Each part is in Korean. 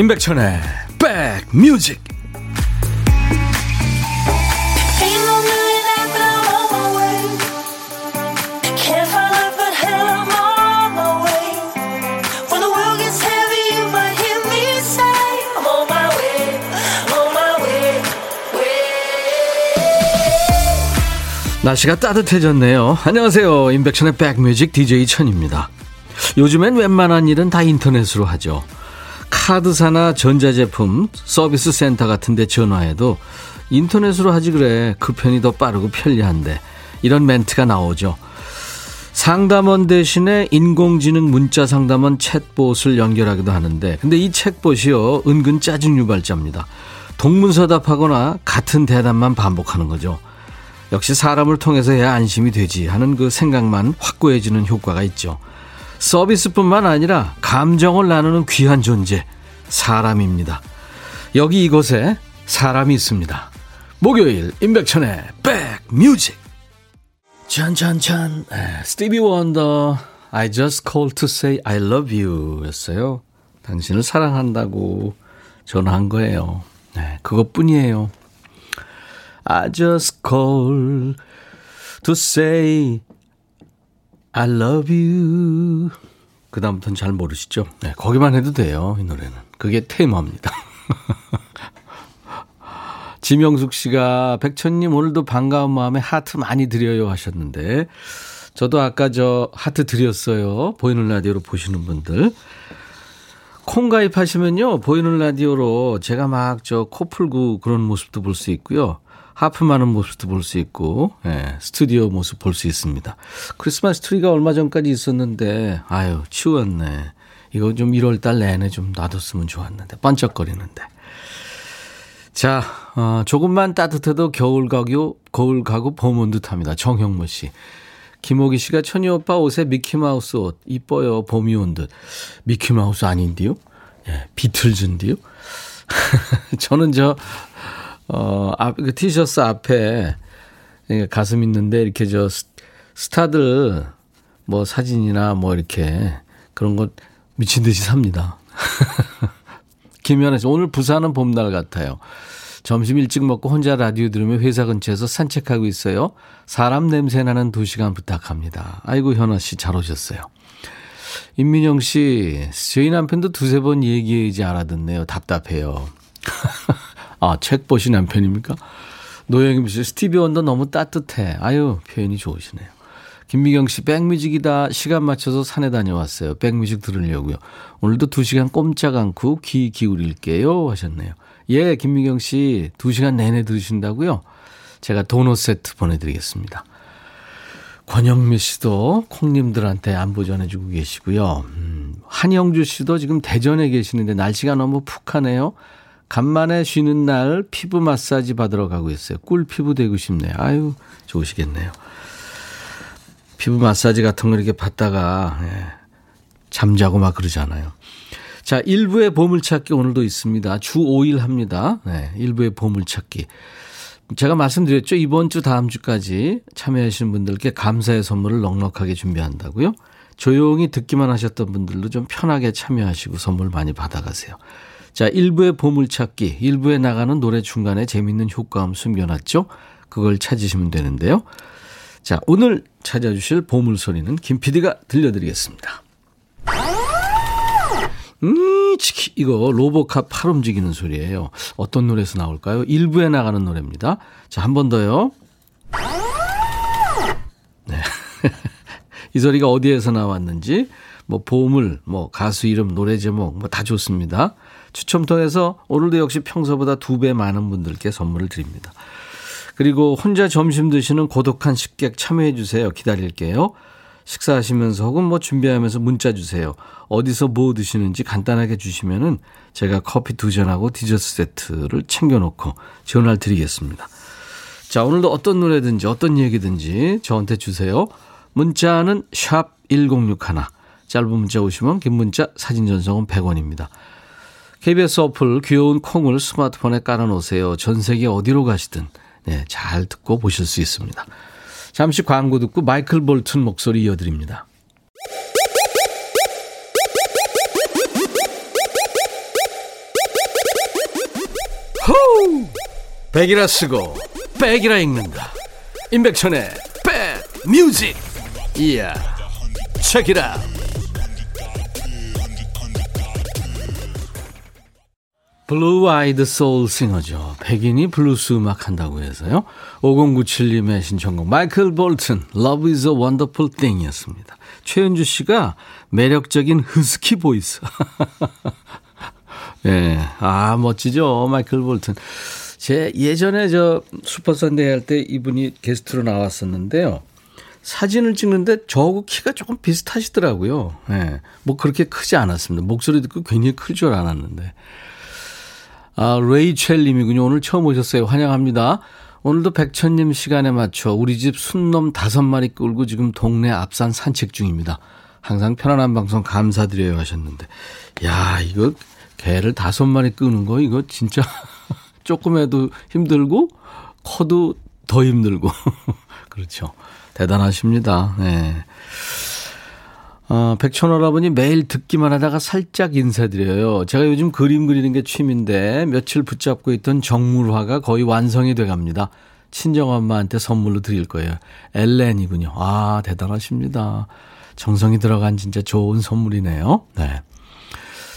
임백천의 백뮤직 날씨가 따뜻해졌네요. 안녕하세요. 임백천의 백뮤직 DJ 천입니다. 요즘엔 웬만한 일은 다 인터넷으로 하죠. 카드사나 전자제품 서비스 센터 같은 데 전화해도 인터넷으로 하지 그래. 그 편이 더 빠르고 편리한데. 이런 멘트가 나오죠. 상담원 대신에 인공지능 문자 상담원 챗봇을 연결하기도 하는데 근데 이 챗봇이요 은근 짜증 유발자입니다. 동문서답하거나 같은 대답만 반복하는 거죠. 역시 사람을 통해서 해야 안심이 되지 하는 그 생각만 확고해지는 효과가 있죠. 서비스뿐만 아니라 감정을 나누는 귀한 존재, 사람입니다. 여기 이곳에 사람이 있습니다. 목요일 임백천의 백뮤직 찬찬찬 스티비 원더 I just called to say I love you 였어요. 당신을 사랑한다고 전화한 거예요. 네, 그것뿐이에요. I just called to say I love you. 그 다음부터는 잘 모르시죠? 네, 거기만 해도 돼요, 이 노래는. 그게 테마입니다. 지명숙 씨가 백천님 오늘도 반가운 마음에 하트 많이 드려요 하셨는데 저도 아까 저 하트 드렸어요. 보이는 라디오로 보시는 분들. 콩 가입하시면요. 보이는 라디오로 제가 막 저 코 풀고 그런 모습도 볼 수 있고요. 하품하는 모습도 볼 수 있고 예, 스튜디오 모습 볼 수 있습니다. 크리스마스 트리가 얼마 전까지 있었는데 아유 치웠네. 이거 좀 1월 달 내내 좀 놔뒀으면 좋았는데 반짝거리는데. 자, 어, 조금만 따뜻해도 겨울 가고 겨울 가고 봄온 듯합니다. 정형모 씨. 김호기 씨가 천이 오빠 옷에 미키마우스 옷 이뻐요. 봄이 온 듯. 미키마우스 아닌데요? 예, 비틀즈인데요? 저는 저 어, 앞, 그 티셔츠 앞에 가슴 있는데 이렇게 저 스타들 뭐 사진이나 뭐 이렇게 그런 거 미친 듯이 삽니다. 김현아 씨, 오늘 부산은 봄날 같아요. 점심 일찍 먹고 혼자 라디오 들으며 회사 근처에서 산책하고 있어요. 사람 냄새 나는 두 시간 부탁합니다. 아이고, 현아 씨, 잘 오셨어요. 임민영 씨, 저희 남편도 두세 번 얘기하지 알아듣네요. 답답해요. 아, 책 보신 남편입니까? 노영임 씨, 스티비 원더 너무 따뜻해. 아유, 표현이 좋으시네요. 김미경 씨, 백뮤직이다. 시간 맞춰서 산에 다녀왔어요. 백뮤직 들으려고요. 오늘도 두 시간 꼼짝 않고 귀 기울일게요. 하셨네요. 예, 김미경 씨, 두 시간 내내 들으신다고요? 제가 도넛 세트 보내드리겠습니다. 권영미 씨도 콩님들한테 안부 전해주고 계시고요. 음, 한영주 씨도 지금 대전에 계시는데 날씨가 너무 푹하네요. 간만에 쉬는 날 피부 마사지 받으러 가고 있어요. 꿀 피부 되고 싶네요. 아유, 좋으시겠네요. 피부 마사지 같은 거 이렇게 받다가, 예, 잠자고 막 그러잖아요. 자, 일부의 보물찾기 오늘도 있습니다. 주 5일 합니다. 네, 일부의 보물찾기. 제가 말씀드렸죠. 이번 주 다음 주까지 참여하시는 분들께 감사의 선물을 넉넉하게 준비한다고요. 조용히 듣기만 하셨던 분들도 좀 편하게 참여하시고 선물 많이 받아가세요. 자, 일부의 보물찾기, 일부에 나가는 노래 중간에 재밌는 효과음 숨겨놨죠? 그걸 찾으시면 되는데요. 자, 오늘 찾아주실 보물소리는 김 PD가 들려드리겠습니다. 음, 이거 로보캅 팔 움직이는 소리예요. 어떤 노래에서 나올까요? 일부에 나가는 노래입니다. 자, 한 번 더요. 네. 이 소리가 어디에서 나왔는지, 뭐, 보물, 뭐, 가수 이름, 노래 제목, 뭐, 다 좋습니다. 추첨 통해서 오늘도 역시 평소보다 두 배 많은 분들께 선물을 드립니다. 그리고 혼자 점심 드시는 고독한 식객 참여해 주세요. 기다릴게요. 식사하시면서 혹은 뭐 준비하면서 문자 주세요. 어디서 뭐 드시는지 간단하게 주시면은 제가 커피 두 잔하고 디저트 세트를 챙겨놓고 전화를 드리겠습니다. 자, 오늘도 어떤 노래든지 어떤 얘기든지 저한테 주세요. 문자는 샵 1061. 짧은 문자 오시면 긴 문자 사진 전송은 100원입니다. KBS 어플 귀여운 콩을 스마트폰에 깔아놓으세요. 전 세계 어디로 가시든 네, 잘 듣고 보실 수 있습니다. 잠시 광고 듣고 마이클 볼튼 목소리 이어드립니다. 호우! 백이라 쓰고 Back이라 읽는다. 임백천의 백 뮤직. 이야. 책이라. Blue-eyed soul singer죠. 백인이 블루스 음악 한다고 해서요. 5097님의 신청곡 마이클 볼튼 Love is a wonderful thing 이었습니다. 최은주 씨가 매력적인 허스키 voice. 예. 네. 아, 멋지죠. 마이클 볼튼. 제 예전에 저 슈퍼선데이 할 때 이분이 게스트로 나왔었는데요. 사진을 찍는데 저하고 키가 조금 비슷하시더라고요. 예. 네. 뭐 그렇게 크지 않았습니다. 목소리 듣고 굉장히 클 줄 알았는데. 아, 레이첼 님이군요. 오늘 처음 오셨어요. 환영합니다. 오늘도 백천님 시간에 맞춰 우리 집 숫놈 다섯 마리 끌고 지금 동네 앞산 산책 중입니다. 항상 편안한 방송 감사드려요 하셨는데. 야, 이거 개를 다섯 마리 끄는 거 이거 진짜 조금 해도 힘들고 커도 더 힘들고. 그렇죠. 대단하십니다. 네. 어, 백천오라버니 매일 듣기만 하다가 살짝 인사드려요. 제가 요즘 그림 그리는 게 취미인데 며칠 붙잡고 있던 정물화가 거의 완성이 돼 갑니다. 친정엄마한테 선물로 드릴 거예요. 엘렌이군요. 아, 대단하십니다. 정성이 들어간 진짜 좋은 선물이네요. 네.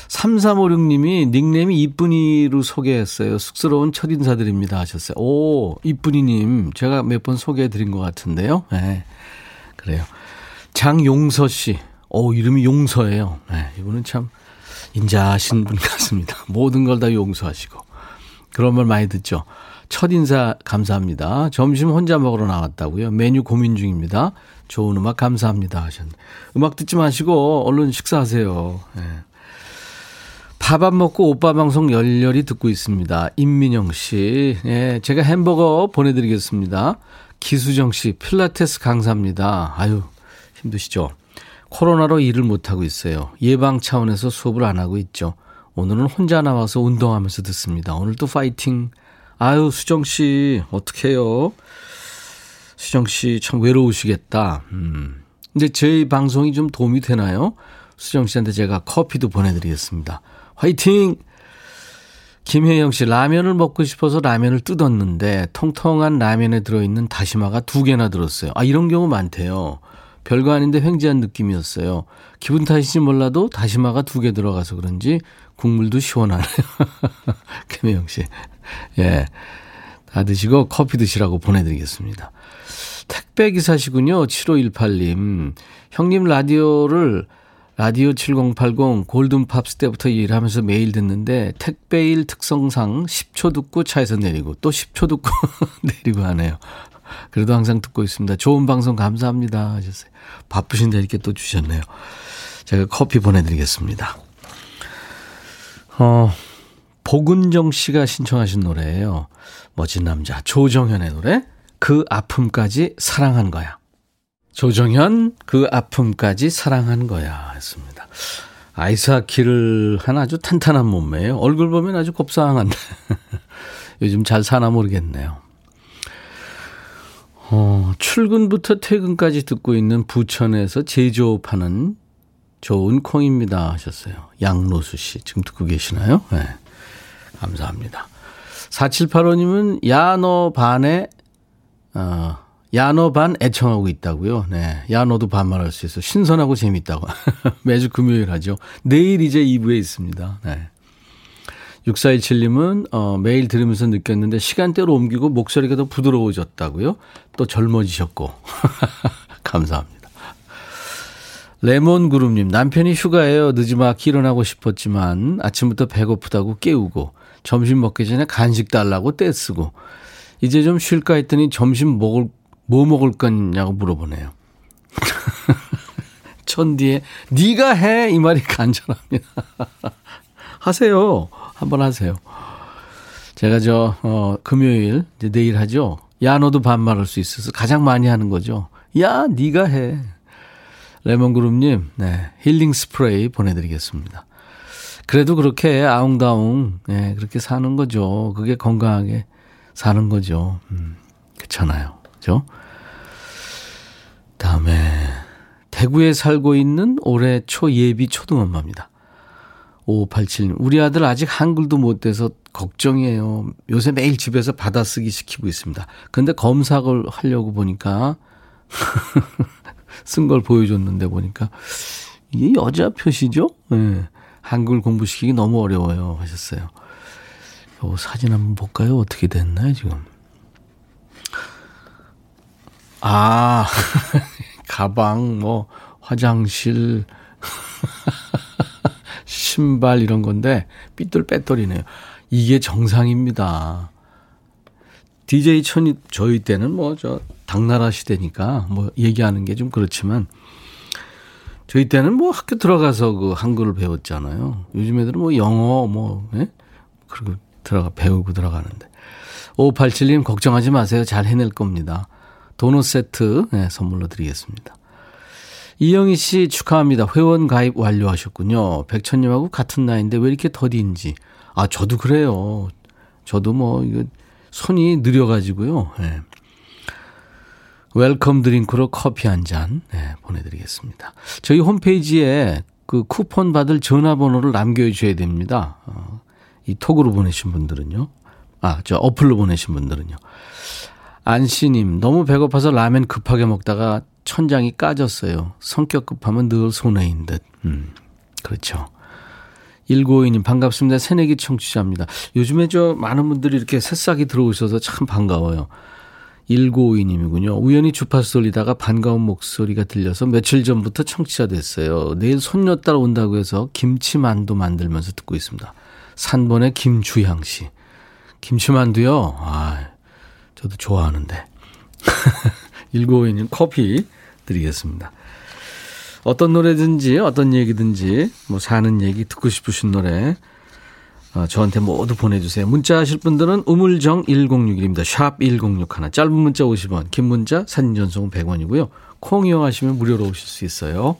3356님이 닉네임이 이쁜이로 소개했어요. 쑥스러운 첫 인사드립니다 하셨어요. 오, 이쁜이님. 제가 몇 번 소개해 드린 것 같은데요. 네. 그래요. 장용서 씨. 오, 이름이 용서예요. 네, 이분은 참 인자하신 분 같습니다. 모든 걸 다 용서하시고. 그런 말 많이 듣죠. 첫 인사 감사합니다. 점심 혼자 먹으러 나왔다고요. 메뉴 고민 중입니다. 좋은 음악 감사합니다 하셨는데. 음악 듣지 마시고 얼른 식사하세요. 네. 밥안 먹고 오빠 방송 열렬히 듣고 있습니다. 임민영 씨. 예, 제가 햄버거 보내드리겠습니다. 기수정 씨, 필라테스 강사입니다. 아유, 힘드시죠? 코로나로 일을 못하고 있어요. 예방 차원에서 수업을 안 하고 있죠. 오늘은 혼자 나와서 운동하면서 듣습니다. 오늘도 파이팅. 아유, 수정씨, 어떡해요. 수정씨 참 외로우시겠다. 음. 근데 저희 방송이 좀 도움이 되나요? 수정씨한테 제가 커피도 보내드리겠습니다. 화이팅! 김혜영 씨, 라면을 먹고 싶어서 라면을 뜯었는데 통통한 라면에 들어있는 다시마가 두 개나 들었어요. 아, 이런 경우 많대요. 별거 아닌데 횡재한 느낌이었어요. 기분 탓인지 몰라도 다시마가 두 개 들어가서 그런지 국물도 시원하네요. 김혜영 씨. 예. 다 드시고 커피 드시라고 보내드리겠습니다. 택배 기사시군요. 7518님. 형님 라디오를 라디오 7080 골든팝스 때부터 일하면서 매일 듣는데 택배일 특성상 10초 듣고 차에서 내리고 또 10초 듣고 내리고 하네요. 그래도 항상 듣고 있습니다. 좋은 방송 감사합니다 하셨어요. 바쁘신데 이렇게 또 주셨네요. 제가 커피 보내드리겠습니다. 어, 복은정 씨가 신청하신 노래예요. 멋진 남자 조정현의 노래 그 아픔까지 사랑한 거야. 조정현 그 아픔까지 사랑한 거야 했습니다. 아이스하키를 한 아주 탄탄한 몸매예요. 얼굴 보면 아주 곱상한데 요즘 잘 사나 모르겠네요. 어, 출근부터 퇴근까지 듣고 있는 부천에서 제조업하는 좋은 콩입니다 하셨어요. 양로수 씨 지금 듣고 계시나요? 네. 감사합니다. 4785님은 야너 반에 어, 야너 반 애청하고 있다고요. 네. 야너도 반말할 수 있어. 신선하고 재밌다고. 매주 금요일 하죠. 내일 이제 2부에 있습니다. 네. 6417님은 어, 매일 들으면서 느꼈는데 시간대로 옮기고 목소리가 더 부드러워졌다고요. 또 젊어지셨고. 감사합니다. 레몬그룹님, 남편이 휴가에요. 늦지막 일어나고 싶었지만 아침부터 배고프다고 깨우고 점심 먹기 전에 간식 달라고 떼쓰고 이제 좀 쉴까 했더니 점심 먹을 뭐 먹을 거냐고 물어보네요. 천디에 네가 해 이 말이 간절합니다. 하세요. 한번 하세요. 제가 저, 어, 금요일, 이제 내일 하죠. 야, 너도 반말할 수 있어서 가장 많이 하는 거죠. 야, 네가 해. 레몬그룹님, 네, 힐링 스프레이 보내드리겠습니다. 그래도 그렇게 아웅다웅, 네, 그렇게 사는 거죠. 그게 건강하게 사는 거죠. 음, 그렇잖아요. 그죠? 다음에, 대구에 살고 있는 올해 초 예비 초등엄마입니다. 5587님, 우리 아들 아직 한글도 못 돼서 걱정이에요. 요새 매일 집에서 받아쓰기 시키고 있습니다. 근데 검사를 하려고 보니까, 쓴 걸 보여줬는데 보니까, 이게 여자 표시죠? 예. 네. 한글 공부시키기 너무 어려워요. 하셨어요. 요 사진 한번 볼까요? 어떻게 됐나요, 지금? 아, 가방, 뭐, 화장실, 신발 이런 건데 삐뚤빼뚤이네요. 이게 정상입니다. DJ 천이 저희 때는 뭐 저 당나라 시대니까 뭐 얘기하는 게 좀 그렇지만 저희 때는 뭐 학교 들어가서 그 한글을 배웠잖아요. 요즘 애들은 뭐 영어 뭐 예? 그리고 들어가 배우고 들어가는데 5587님 걱정하지 마세요. 잘 해낼 겁니다. 도넛 세트 네, 선물로 드리겠습니다. 이영희 씨 축하합니다. 회원 가입 완료하셨군요. 백천님하고 같은 나이인데 왜 이렇게 더디인지. 아, 저도 그래요. 저도 뭐, 이거, 손이 느려가지고요. 네. welcome drink로 커피 한 잔, 네, 보내드리겠습니다. 저희 홈페이지에 그 쿠폰 받을 전화번호를 남겨주셔야 됩니다. 어, 이 톡으로 보내신 분들은요. 아, 저 어플로 보내신 분들은요. 안씨님, 너무 배고파서 라면 급하게 먹다가 천장이 까졌어요. 성격 급하면 늘 손해인 듯. 음, 그렇죠. 1952님 반갑습니다. 새내기 청취자입니다. 요즘에 저 많은 분들이 이렇게 새싹이 들어오셔서 참 반가워요. 1952님이군요. 우연히 주파수 돌리다가 반가운 목소리가 들려서 며칠 전부터 청취자 됐어요. 내일 손녀딸 온다고 해서 김치만두 만들면서 듣고 있습니다. 산본의 김주향 씨. 김치만두요? 아, 저도 좋아하는데. 1952님 커피 드리겠습니다. 어떤 노래든지 어떤 얘기든지 뭐 사는 얘기 듣고 싶으신 노래 어, 저한테 모두 보내주세요. 문자 하실 분들은 우물정 1061입니다. 샵 1061. 짧은 문자 50원, 긴 문자 사진 전송 100원이고요. 콩 이용하시면 무료로 오실 수 있어요.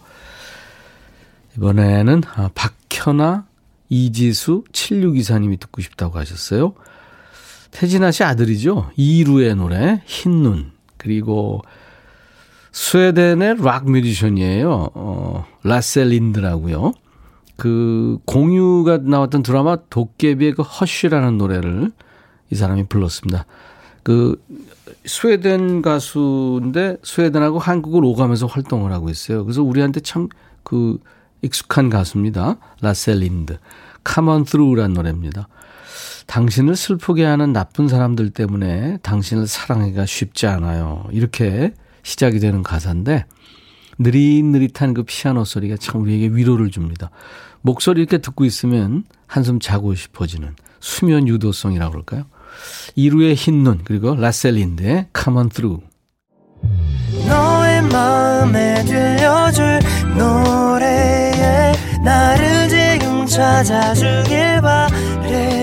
이번에는 아, 박현아, 이지수, 7624님이 듣고 싶다고 하셨어요. 태진아 씨 아들이죠. 이루의 노래 흰눈 그리고 스웨덴의 락 뮤지션이에요. 어, 라셀 린드라고요. 그 공유가 나왔던 드라마 도깨비의 그 허쉬라는 노래를 이 사람이 불렀습니다. 그 스웨덴 가수인데 스웨덴하고 한국을 오가면서 활동을 하고 있어요. 그래서 우리한테 참 그 익숙한 가수입니다. 라셀 린드. Come on through라는 노래입니다. 당신을 슬프게 하는 나쁜 사람들 때문에 당신을 사랑하기가 쉽지 않아요. 이렇게 시작이 되는 가사인데 느릿느릿한 그 피아노 소리가 참 우리에게 위로를 줍니다. 목소리 이렇게 듣고 있으면 한숨 자고 싶어지는 수면 유도성이라고 그럴까요? 이루의 흰 눈 그리고 라셀린드의 Come on through 너의 마음에 들려줄 노래에 나를 지금 찾아주길 바래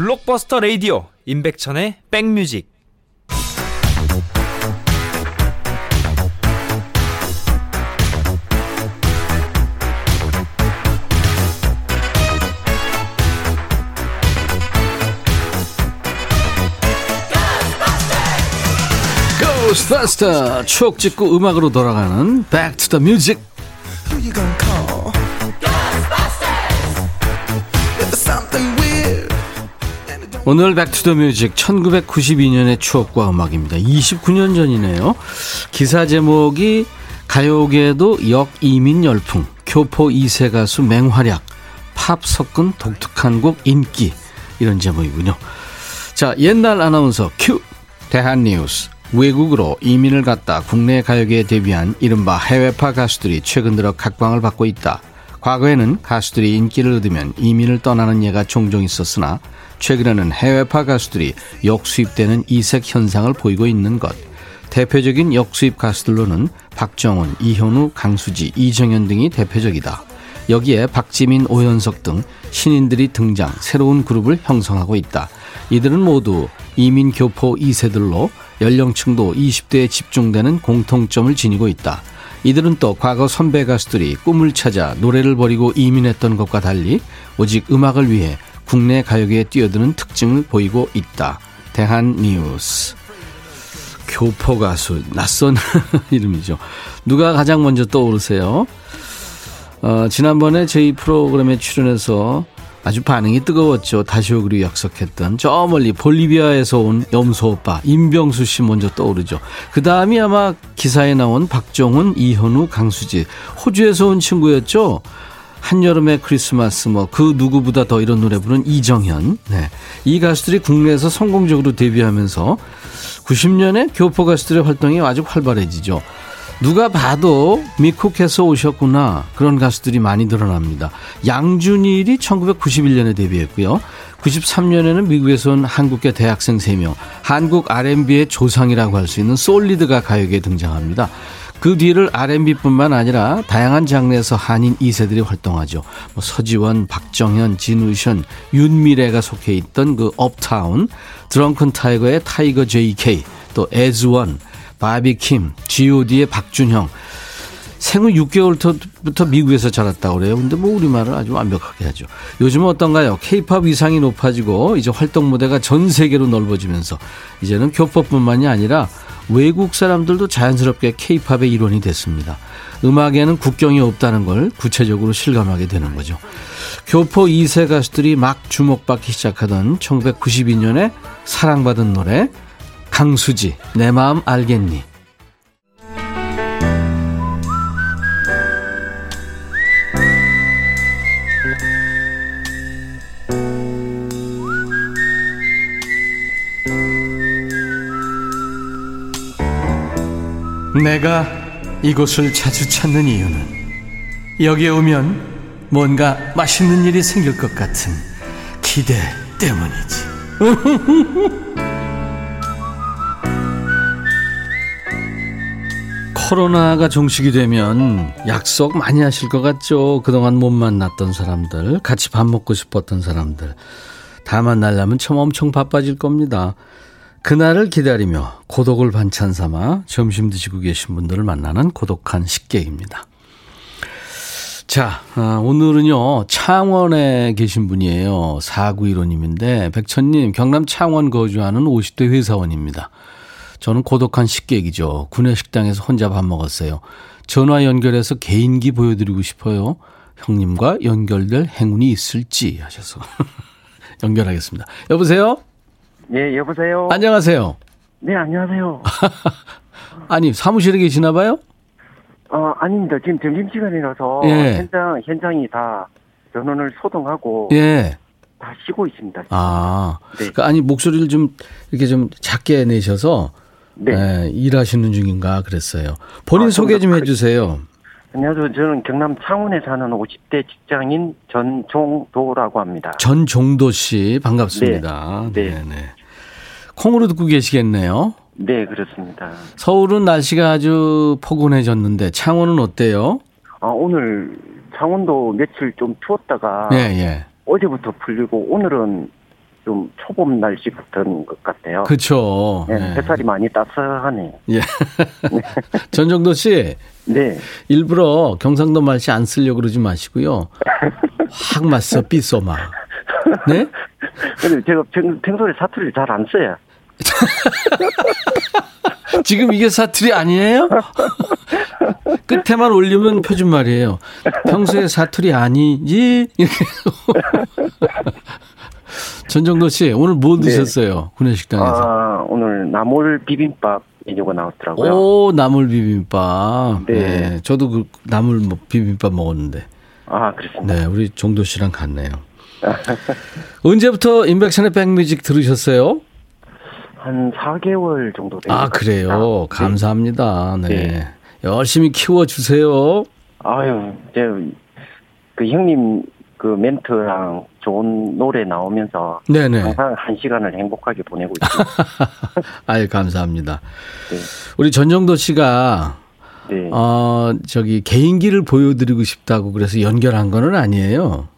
블록버스터 레이디오 임백천의 백뮤직. 고스트스터 추억 찍고 음악으로 돌아가는 Back to the Music 오늘 Back to the Music 1992년의 추억과 음악입니다. 29년 전이네요. 기사 제목이 가요계에도 역이민 열풍, 교포 2세 가수 맹활약, 팝 섞은 독특한 곡 인기 이런 제목이군요. 자 옛날 아나운서 큐 대한뉴스 외국으로 이민을 갔다 국내 가요계에 데뷔한 이른바 해외파 가수들이 최근 들어 각광을 받고 있다. 과거에는 가수들이 인기를 얻으면 이민을 떠나는 예가 종종 있었으나 최근에는 해외파 가수들이 역수입되는 이색 현상을 보이고 있는 것. 대표적인 역수입 가수들로는 박정훈, 이현우, 강수지, 이정현 등이 대표적이다. 여기에 박지민, 오현석 등 신인들이 등장, 새로운 그룹을 형성하고 있다. 이들은 모두 이민 교포 2세들로 연령층도 20대에 집중되는 공통점을 지니고 있다. 이들은 또 과거 선배 가수들이 꿈을 찾아 노래를 버리고 이민했던 것과 달리 오직 음악을 위해 국내 가요계에 뛰어드는 특징을 보이고 있다. 대한 뉴스. 교포 가수 낯선 이름이죠. 누가 가장 먼저 떠오르세요? 어, 지난번에 저희 프로그램에 출연해서 아주 반응이 뜨거웠죠. 다시 오기로 약속했던 저 멀리 볼리비아에서 온 염소 오빠 임병수 씨 먼저 떠오르죠. 그 다음이 아마 기사에 나온 박정훈, 이현우, 강수지 호주에서 온 친구였죠. 한여름의 크리스마스 뭐 그 누구보다 더 이런 노래 부른 이정현. 네. 이 가수들이 국내에서 성공적으로 데뷔하면서 90년에 교포 가수들의 활동이 아주 활발해지죠. 누가 봐도 미국에서 오셨구나 그런 가수들이 많이 드러납니다. 양준일이 1991년에 데뷔했고요. 93년에는 미국에서 온 한국계 대학생 3명, 한국 R&B의 조상이라고 할 수 있는 솔리드가 가요계에 등장합니다. 그 뒤를 R&B뿐만 아니라 다양한 장르에서 한인 2세들이 활동하죠. 뭐 서지원, 박정현, 진우션, 윤미래가 속해 있던 그 업타운, 드렁큰 타이거의 타이거 JK, 또 에즈원, 바비킴, G.O.D의 박준형. 생후 6개월부터 미국에서 자랐다고 그래요. 근데 뭐 우리말을 아주 완벽하게 하죠. 요즘은 어떤가요? 케이팝 위상이 높아지고 이제 활동 무대가 전 세계로 넓어지면서 이제는 교포뿐만이 아니라 외국 사람들도 자연스럽게 케이팝의 일원이 됐습니다. 음악에는 국경이 없다는 걸 구체적으로 실감하게 되는 거죠. 교포 2세 가수들이 막 주목받기 시작하던 1992년에 사랑받은 노래 강수지 내 마음 알겠니 내가 이곳을 자주 찾는 이유는 여기에 오면 뭔가 맛있는 일이 생길 것 같은 기대 때문이지. 코로나가 종식이 되면 약속 많이 하실 것 같죠? 그동안 못 만났던 사람들, 같이 밥 먹고 싶었던 사람들. 다 만나려면 참 엄청 바빠질 겁니다. 그날을 기다리며 고독을 반찬 삼아 점심 드시고 계신 분들을 만나는 고독한 식객입니다. 자, 아, 오늘은요, 창원에 계신 분이에요. 4915님인데, 백천님, 경남 창원 거주하는 50대 회사원입니다. 저는 고독한 식객이죠. 구내 식당에서 혼자 밥 먹었어요. 전화 연결해서 개인기 보여드리고 싶어요. 형님과 연결될 행운이 있을지 하셔서 연결하겠습니다. 여보세요? 예, 여보세요? 안녕하세요. 네, 안녕하세요. 아니, 사무실에 계시나 봐요? 어, 아닙니다. 지금 점심시간이라서 예. 현장, 현장이 다 전원을 소동하고 예. 다 쉬고 있습니다. 아, 네. 그러니까 아니 목소리를 좀 이렇게 좀 작게 내셔서 네. 네, 일하시는 중인가 그랬어요. 본인 아, 소개 좀 해주세요. 안녕하세요. 저는 경남 창원에 사는 50대 직장인 전종도라고 합니다. 전종도 씨 반갑습니다. 네. 네. 네. 콩으로 듣고 계시겠네요. 네, 그렇습니다. 서울은 날씨가 아주 포근해졌는데 창원은 어때요? 아, 오늘 창원도 며칠 좀 추웠다가 예, 예. 어제부터 풀리고 오늘은 좀 초봄 날씨 같은 것 같아요. 그렇죠. 네, 네. 햇살이 많이 따스하네요. 예. 전정도 씨. 네. 일부러 경상도 말씨 안 쓰려고 그러지 마시고요. 확 맞서 삐쏘마. 네? 근데 제가 평, 평소에 사투리를 잘 안 써요. 지금 이게 사투리 아니에요? 끝에만 올리면 표준말이에요. 평소에 사투리 아니지? 전정도 씨, 오늘 뭐 네. 드셨어요? 구내식당에서? 아, 오늘 나물 비빔밥 메뉴가 나왔더라고요. 오, 나물 비빔밥. 네. 네. 저도 그 나물 뭐 비빔밥 먹었는데. 아, 그렇습니다. 네, 우리 정도 씨랑 같네요. 언제부터 인백션의 백뮤직 들으셨어요? 한 4개월 정도 됐어요. 아, 그래요? 네. 감사합니다. 네. 네. 열심히 키워 주세요. 아유, 이제, 그 형님 그 멘트랑 좋은 노래 나오면서 네네. 항상 한 시간을 행복하게 보내고 있습니다. 아유 감사합니다. 네. 우리 전정도 씨가 네. 어 저기 개인기를 보여드리고 싶다고 그래서 연결한 거는 아니에요.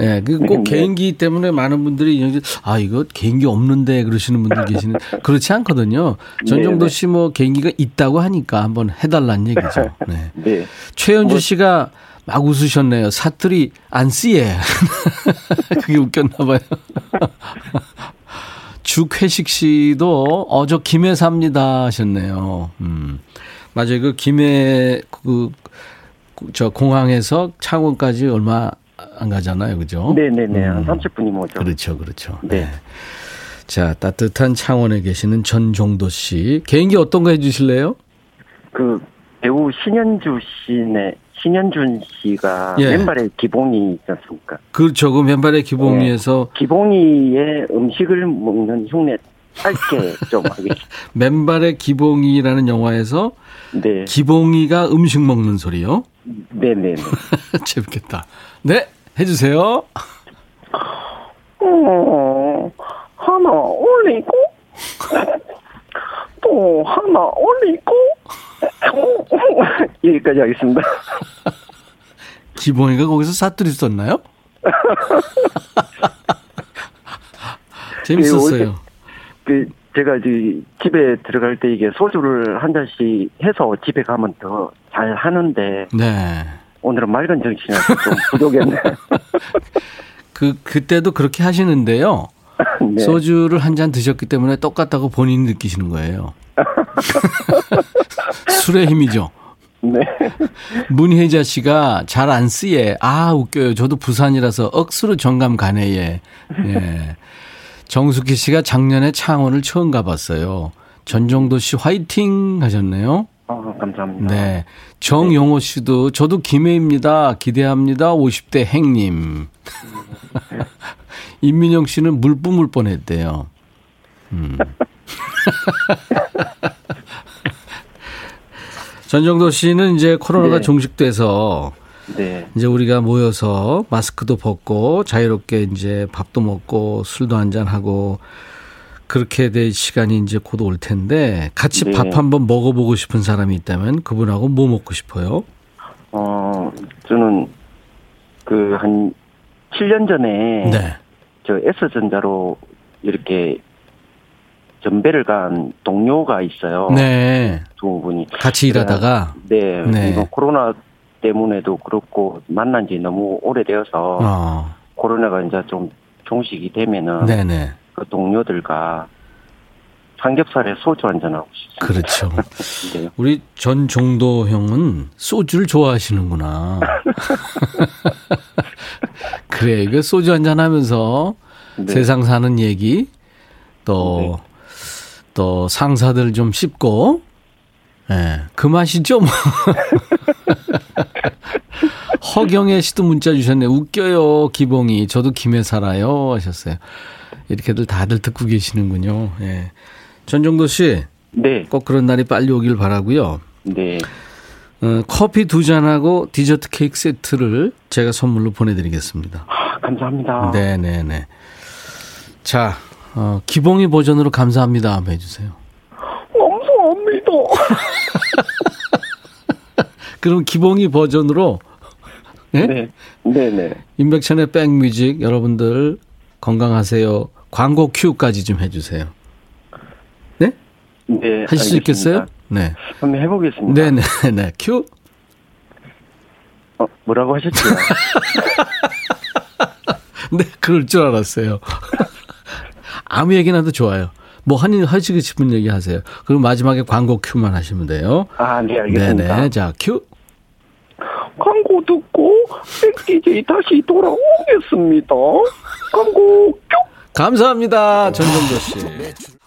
예, 네, 그꼭 네. 개인기 때문에 많은 분들이 아 이거 개인기 없는데 그러시는 분들 계시는 그렇지 않거든요. 전정도 씨 뭐 개인기가 있다고 하니까 한번 해달라는 얘기죠. 네. 네. 최현주 뭐 씨가 막 웃으셨네요. 사투리 안 쓰예. 그게 웃겼나 봐요. 죽회식 씨도 어저 김해 삽니다 하셨네요. 음. 맞아요. 그 김해 그 저 공항에서 창원까지 얼마 안 가잖아요. 그죠? 네 네네. 음. 30분이면 오죠. 그렇죠. 그렇죠. 네. 네. 자, 따뜻한 창원에 계시는 전종도 씨. 개인기 어떤 거 해 주실래요? 그 배우 신현주 씨네 신현준 씨가 예. 맨발의 기봉이 있지 않습니까? 그렇죠. 그 맨발의 기봉이에서 네. 기봉이의 음식을 먹는 흉내 짧게 좀 하겠습니다. 맨발의 기봉이라는 영화에서 네. 기봉이가 음식 먹는 소리요? 네네네. 재밌겠다. 네, 해주세요. 어, 하나 올리고, 또 하나 올리고, 여기까지 하겠습니다. 기봉이가 거기서 사투리 썼나요? 재밌었어요. 그, 제가 이제 집에 들어갈 때 이게 소주를 한 잔씩 해서 집에 가면 더 잘 하는데. 네. 오늘은 맑은 정신이라서 좀 부족했네. 그, 그때도 그렇게 하시는데요. 네. 소주를 한 잔 드셨기 때문에 똑같다고 본인이 느끼시는 거예요. 술의 힘이죠. 네. 문혜자 씨가 잘 안 쓰예. 아, 웃겨요. 저도 부산이라서 억수로 정감 가네예. 예. 정숙희 씨가 작년에 창원을 처음 가봤어요. 전정도 씨 화이팅 하셨네요. 아, 감사합니다. 네. 정용호 씨도 저도 김해입니다. 기대합니다. 50대 행님. 임민영 씨는 물 뿜을 뻔했대요. 음. 전정도 씨는 이제 코로나가 네. 종식돼서 네. 이제 우리가 모여서 마스크도 벗고 자유롭게 이제 밥도 먹고 술도 한잔 하고 그렇게 될 시간이 이제 곧 올 텐데 같이 네. 밥 한번 먹어보고 싶은 사람이 있다면 그분하고 뭐 먹고 싶어요? 어 저는 그 한 7년 전에 네. 저 S전자로 이렇게 전배를 간 동료가 있어요. 네. 두 분이 같이 일하다가 네. 네. 이거 코로나 때문에도 그렇고 만난 지 너무 오래되어서 어. 코로나가 이제 좀 종식이 되면은 네네. 그 동료들과 삼겹살에 소주 한잔 하고 싶습니다. 그렇죠. 네. 우리 전 종도 형은 소주를 좋아하시는구나. 그래, 이거 소주 한잔 하면서 네. 세상 사는 얘기 또, 네. 또 상사들 좀 씹고, 예, 네, 그 맛이죠, 뭐. 허경혜 씨도 문자 주셨네. 웃겨요, 기봉이. 저도 김해 살아요. 하셨어요. 이렇게들 다들 듣고 계시는군요. 예. 전정도 씨. 네. 꼭 그런 날이 빨리 오길 바라고요. 네. 어, 커피 두 잔하고 디저트 케이크 세트를 제가 선물로 보내드리겠습니다. 아, 감사합니다. 네네네. 자, 어, 기봉이 버전으로 감사합니다 한번 해주세요. 감사합니다. 그럼 기봉이 버전으로 네? 네. 네 네. 임백천의 백뮤직 여러분들 건강하세요. 광고 큐까지 좀 해주세요. 네? 네. 하실 수 있겠어요? 네. 한번 해보겠습니다. 네네. 네. 큐. 어, 뭐라고 하셨죠? 네, 그럴 줄 알았어요. 아무 얘기나 도 좋아요. 뭐 하니 하시고 싶은 얘기 하세요. 그럼 마지막에 광고 큐만 하시면 돼요. 아, 네, 알겠습니다. 네네. 자, 큐. 광고 듣고 백디제이 다시 돌아오겠습니다. 광고 큐. 감사합니다. 전정조 씨.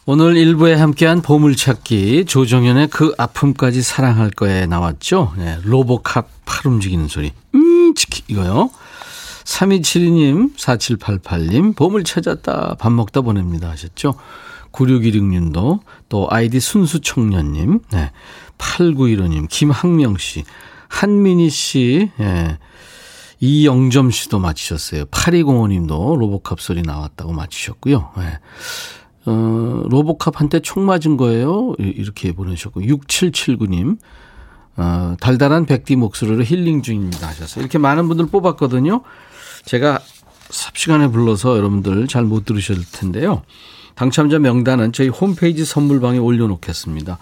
오늘 일부에 함께한 보물찾기 조정현의 그 아픔까지 사랑할 거에 나왔죠. 네, 로보캅 팔 움직이는 소리. 음, 치키 이거요. 3272님, 4788님, 보물 찾았다. 밥 먹다 보냅니다. 하셨죠. 9616님도, 또 아이디 순수청년님, 네. 8915님, 김학명 씨, 한민희 씨, 예. 이영점 씨도 맞히셨어요. 8205님도 로보캅 소리 나왔다고 맞히셨고요. 네. 어, 로보캅 한테 총 맞은 거예요. 이렇게 보내셨고 6779님 어, 달달한 백디 목소리로 힐링 중입니다 하셨어요. 이렇게 많은 분들 뽑았거든요. 제가 삽시간에 불러서 여러분들 잘 못 들으실 텐데요. 당첨자 명단은 저희 홈페이지 선물방에 올려놓겠습니다.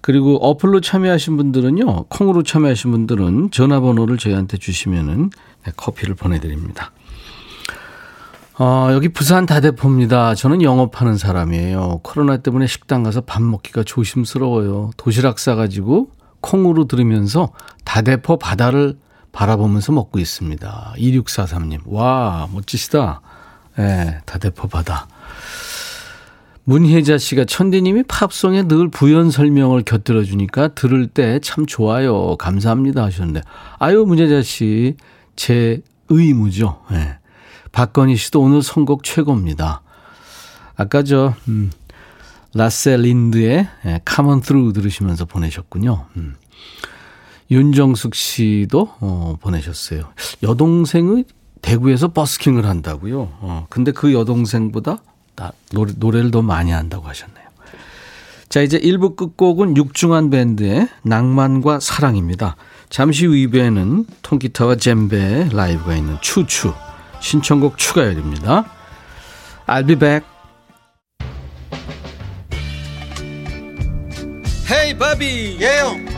그리고 어플로 참여하신 분들은요, 콩으로 참여하신 분들은 전화번호를 저희한테 주시면은 네, 커피를 보내드립니다. 어, 여기 부산 다대포입니다. 저는 영업하는 사람이에요. 코로나 때문에 식당 가서 밥 먹기가 조심스러워요. 도시락 싸가지고 콩으로 들으면서 다대포 바다를 바라보면서 먹고 있습니다. 2643님. 와, 멋지시다. 예, 네, 다대포 바다. 문혜자 씨가 천디님이 팝송에 늘 부연 설명을 곁들여 주니까 들을 때 참 좋아요. 감사합니다 하셨는데. 아유, 문혜자 씨. 제 의무죠. 예. 네. 박건희 씨도 오늘 선곡 최고입니다. 아까 저, 음, 라셀 린드의 예, Come on Through 들으시면서 보내셨군요. 음. 윤정숙 씨도 어, 보내셨어요. 여동생의 대구에서 버스킹을 한다고요. 어, 근데 그 여동생보다 노래, 노래를 더 많이 한다고 하셨네요. 자, 이제 1부 끝곡은 육중한 밴드의 낭만과 사랑입니다. 잠시 후 2부에는 통기타와 젬베 라이브가 있는 추추. 신청곡 추가열입니다. I'll be back. 헤이 바비 예영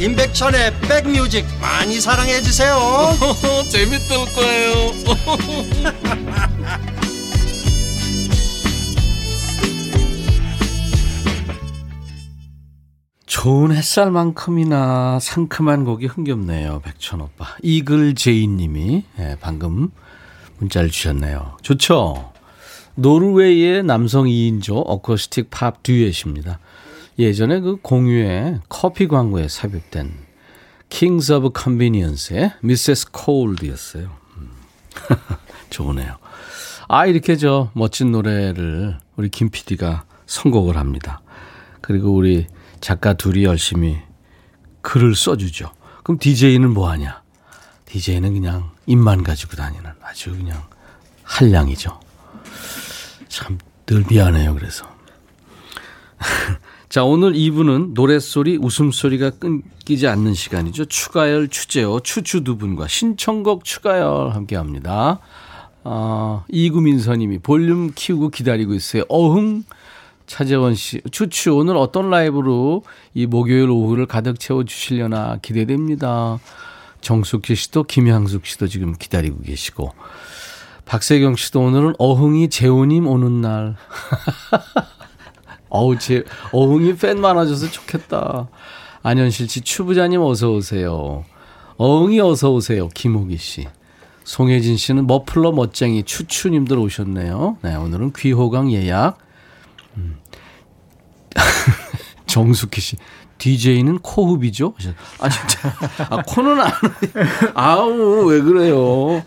임백천의 백뮤직 많이 사랑해 주세요. 재밌을 거예요. 좋은 햇살만큼이나 상큼한 곡이 흥겹네요. 백천 오빠. 이글 제이 님이 네, 방금 문자를 주셨네요. 좋죠? 노르웨이의 남성 2인조 어쿠스틱 팝 듀엣입니다. 예전에 그 공유의 커피 광고에 삽입된 of Convenience의 Mrs. Cold였어요. 음. 좋으네요. 아, 이렇게 저 멋진 노래를 우리 김 PD가 선곡을 합니다. 그리고 우리 작가 둘이 열심히 글을 써주죠. 그럼 DJ는 뭐 하냐? DJ는 그냥 입만 가지고 다니는 아주 그냥 한량이죠. 참 늘 미안해요. 그래서. 자, 오늘 2부는 노랫소리, 웃음소리가 끊기지 않는 시간이죠. 추가열, 추재호, 추추 두 분과 신청곡 추가열 함께 합니다. 어, 이구민서님이 볼륨 키우고 기다리고 있어요. 어흥! 차재원 씨, 추추, 오늘 어떤 라이브로 이 목요일 오후를 가득 채워주시려나 기대됩니다. 정숙희 씨도 김향숙 씨도 지금 기다리고 계시고. 박세경 씨도 오늘은 어흥이 재훈님 오는 날. 어우, 제, 어흥이 팬 많아져서 좋겠다. 안현실 씨, 추부자님 어서오세요. 어흥이 어서오세요. 김호기 씨. 송혜진 씨는 머플러 멋쟁이 추추님들 오셨네요. 네, 오늘은 귀호강 예약. 음. 정숙희 씨. DJ는 코흡이죠? 아, 진짜. 아, 코는 안, 아우, 왜 그래요?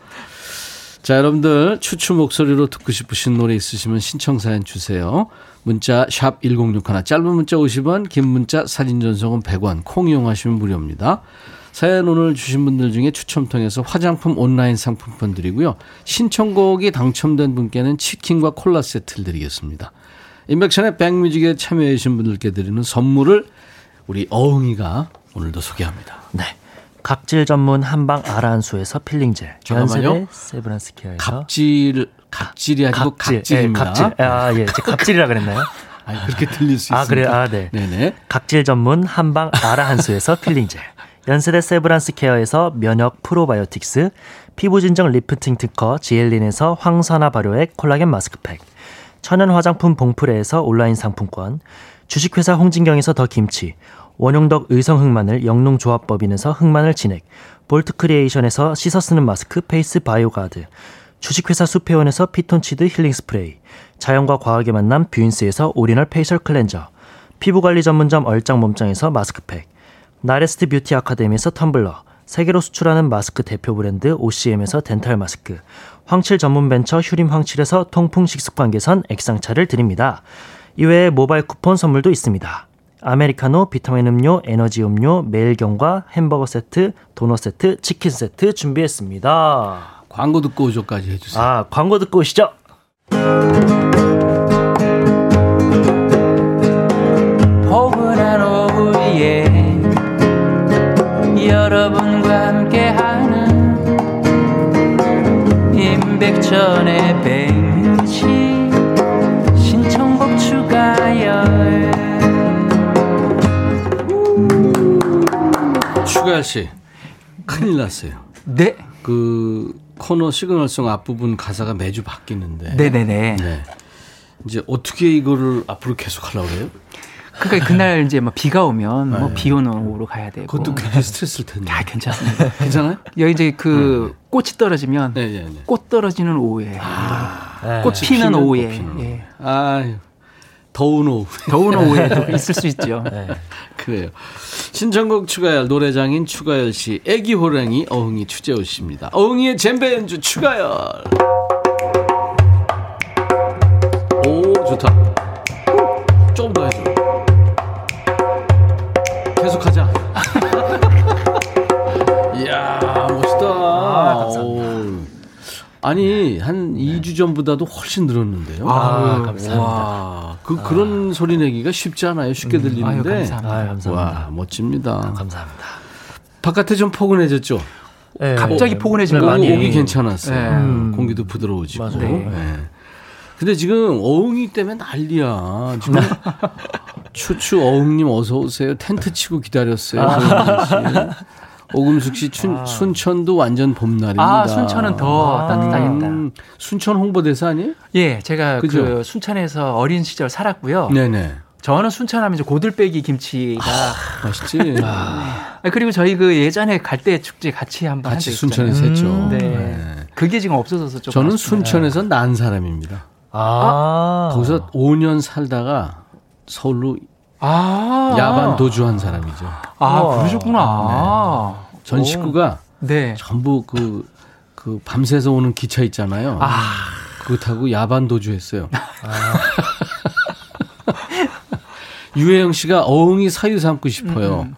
자, 여러분들 추추 목소리로 듣고 싶으신 노래 있으시면 신청 사연 주세요. 문자 샵 1061, 짧은 문자 50원, 긴 문자 사진 전송은 100원, 콩 이용하시면 무료입니다. 사연 오늘 주신 분들 중에 추첨 통해서 화장품 온라인 상품권 드리고요. 신청곡이 당첨된 분께는 치킨과 콜라 세트를 드리겠습니다. 인백션의 백뮤직에 참여해 주신 분들께 드리는 선물을 우리 어흥이가 오늘도 소개합니다. 네. 각질 전문 한방 아라한수에서 필링젤. 연세대 세브란스 케어에서 각질 각질이 아니고 각질, 각질입니다. 예, 각질. 아, 예. 각질이라 그랬나요? 아니, 그렇게 들릴 수 있어요. 아, 그래요? 아, 네. 네네. 각질 전문 한방 아라한수에서 필링젤. 연세대 세브란스 케어에서 면역 프로바이오틱스, 피부 진정 리프팅 특허 지엘린에서 항산화 발효액 콜라겐 마스크팩, 천연 화장품 봉프레에서 온라인 상품권, 주식회사 홍진경에서 더 김치, 원용덕 의성 흑마늘 영농조합법인에서 흑마늘 진액, 볼트 크리에이션에서 씻어 쓰는 마스크 페이스 바이오가드, 주식회사 수페온에서 피톤치드 힐링 스프레이, 자연과 과학의 만남 뷰인스에서 오리지널 페이셜 클렌저, 피부관리 전문점 얼짱 몸짱에서 마스크팩, 나레스트 뷰티 아카데미에서 텀블러, 세계로 수출하는 마스크 대표 브랜드 OCM에서 덴탈 마스크, 황칠 전문 벤처 휴림 황칠에서 통풍 식습관 개선 액상차를 드립니다. 이외에 모바일 쿠폰 선물도 있습니다. 아메리카노, 비타민 음료, 에너지 음료, 매일견과 햄버거 세트, 도넛 세트, 치킨 세트 준비했습니다. 광고 듣고 오죠까지 해주세요. 아, 광고 듣고 오시죠. 포근한 오후에 여러분과 함께하는 임백천의 백 추가열 씨 큰일 났어요. 네. 그 코너 시그널송 앞부분 가사가 매주 바뀌는데. 네네네. 네. 이제 어떻게 이거를 앞으로 계속 하려고 그래요? 그러니까 그날 이제 뭐 비가 오면 뭐 네. 뭐비 오는 오후로 가야 되고. 그것도 굉장히 스트레스일 텐데. 아, 괜찮습니다. 괜찮아요? 여기 이제 그 네. 꽃이 떨어지면 네, 네, 네. 꽃 떨어지는 오후에 아, 꽃 피는 오후에. 피는 예. 아, 더운 오후. 더운 오후에도 있을 수 있죠. 네. 그래요. 신청곡 추가열 노래장인 추가열 씨, 애기 호랑이 어흥이 추재호 씨입니다. 어흥이의 젬베 연주 추가열. 오 좋다. 조금 더 해 아니 한 2주 전보다도 훨씬 늘었는데요. 아, 감사합니다. 와, 그 아. 그런 소리 내기가 쉽지 않아요. 쉽게 음. 들리는데. 아유, 감사합니다. 아유, 감사합니다. 와, 멋집니다. 아, 감사합니다. 바깥에 좀 포근해졌죠. 네. 갑자기 포근해진 거 아니에요? 오기 괜찮았어요. 네. 음. 공기도 부드러워지고. 맞아요. 네. 근데 지금 어흥이 때문에 난리야. 지금 추추 어흥님 어서 오세요. 텐트 치고 기다렸어요. 아. 오금숙 씨 춘, 아. 순천도 완전 봄날입니다. 아, 순천은 더 아. 따뜻하겠다. 음, 순천 홍보대사 아니에요? 예, 제가 그죠? 그 순천에서 어린 시절 살았고요. 네네. 저는 순천하면 이제 고들빼기 김치가 아, 맛있지. 아. 그리고 저희 그 예전에 갈대 축제 같이 한번 같이 순천에서 했죠. 음, 네. 네. 그게 지금 없어져서 좀 저는 아쉽습니다. 순천에서 난 사람입니다. 아. 거기서 5년 살다가 서울로 아~ 야반 도주한 사람이죠. 아. 그러셨구나. 네. 전 식구가 네. 전부 그, 그 밤새서 오는 기차 있잖아요. 아. 그거 타고 야반 도주했어요. 아. 유혜영 씨가 어흥이 사유 삼고 싶어요. 음. 음.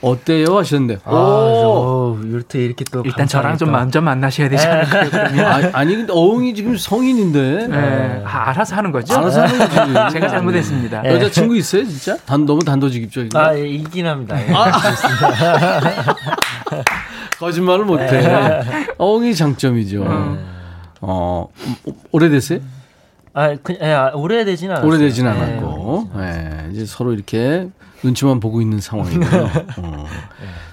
어때요? 하셨는데. 아, 오, 이렇게 이렇게 또 일단 저랑 좀 먼저 만나셔야 되지 않을까요? 그러면 아, 아니 근데 어흥이 지금 성인인데. 네. 아, 알아서 하는 거죠? 알아서 하는 거지. 제가 잘못했습니다. 네. 여자 친구 있어요, 진짜? 단 너무 단도직입적인 아, 예, 있긴 합니다. 예. 아. 거짓말을 못해. 네. 어흥이 장점이죠. 음. 어, 오래됐어요? 아, 그, 예, 아, 오래되진 않았어요. 오래되진 네. 않았고, 예, 네. 이제 서로 이렇게 눈치만 보고 있는 상황이고요. 어.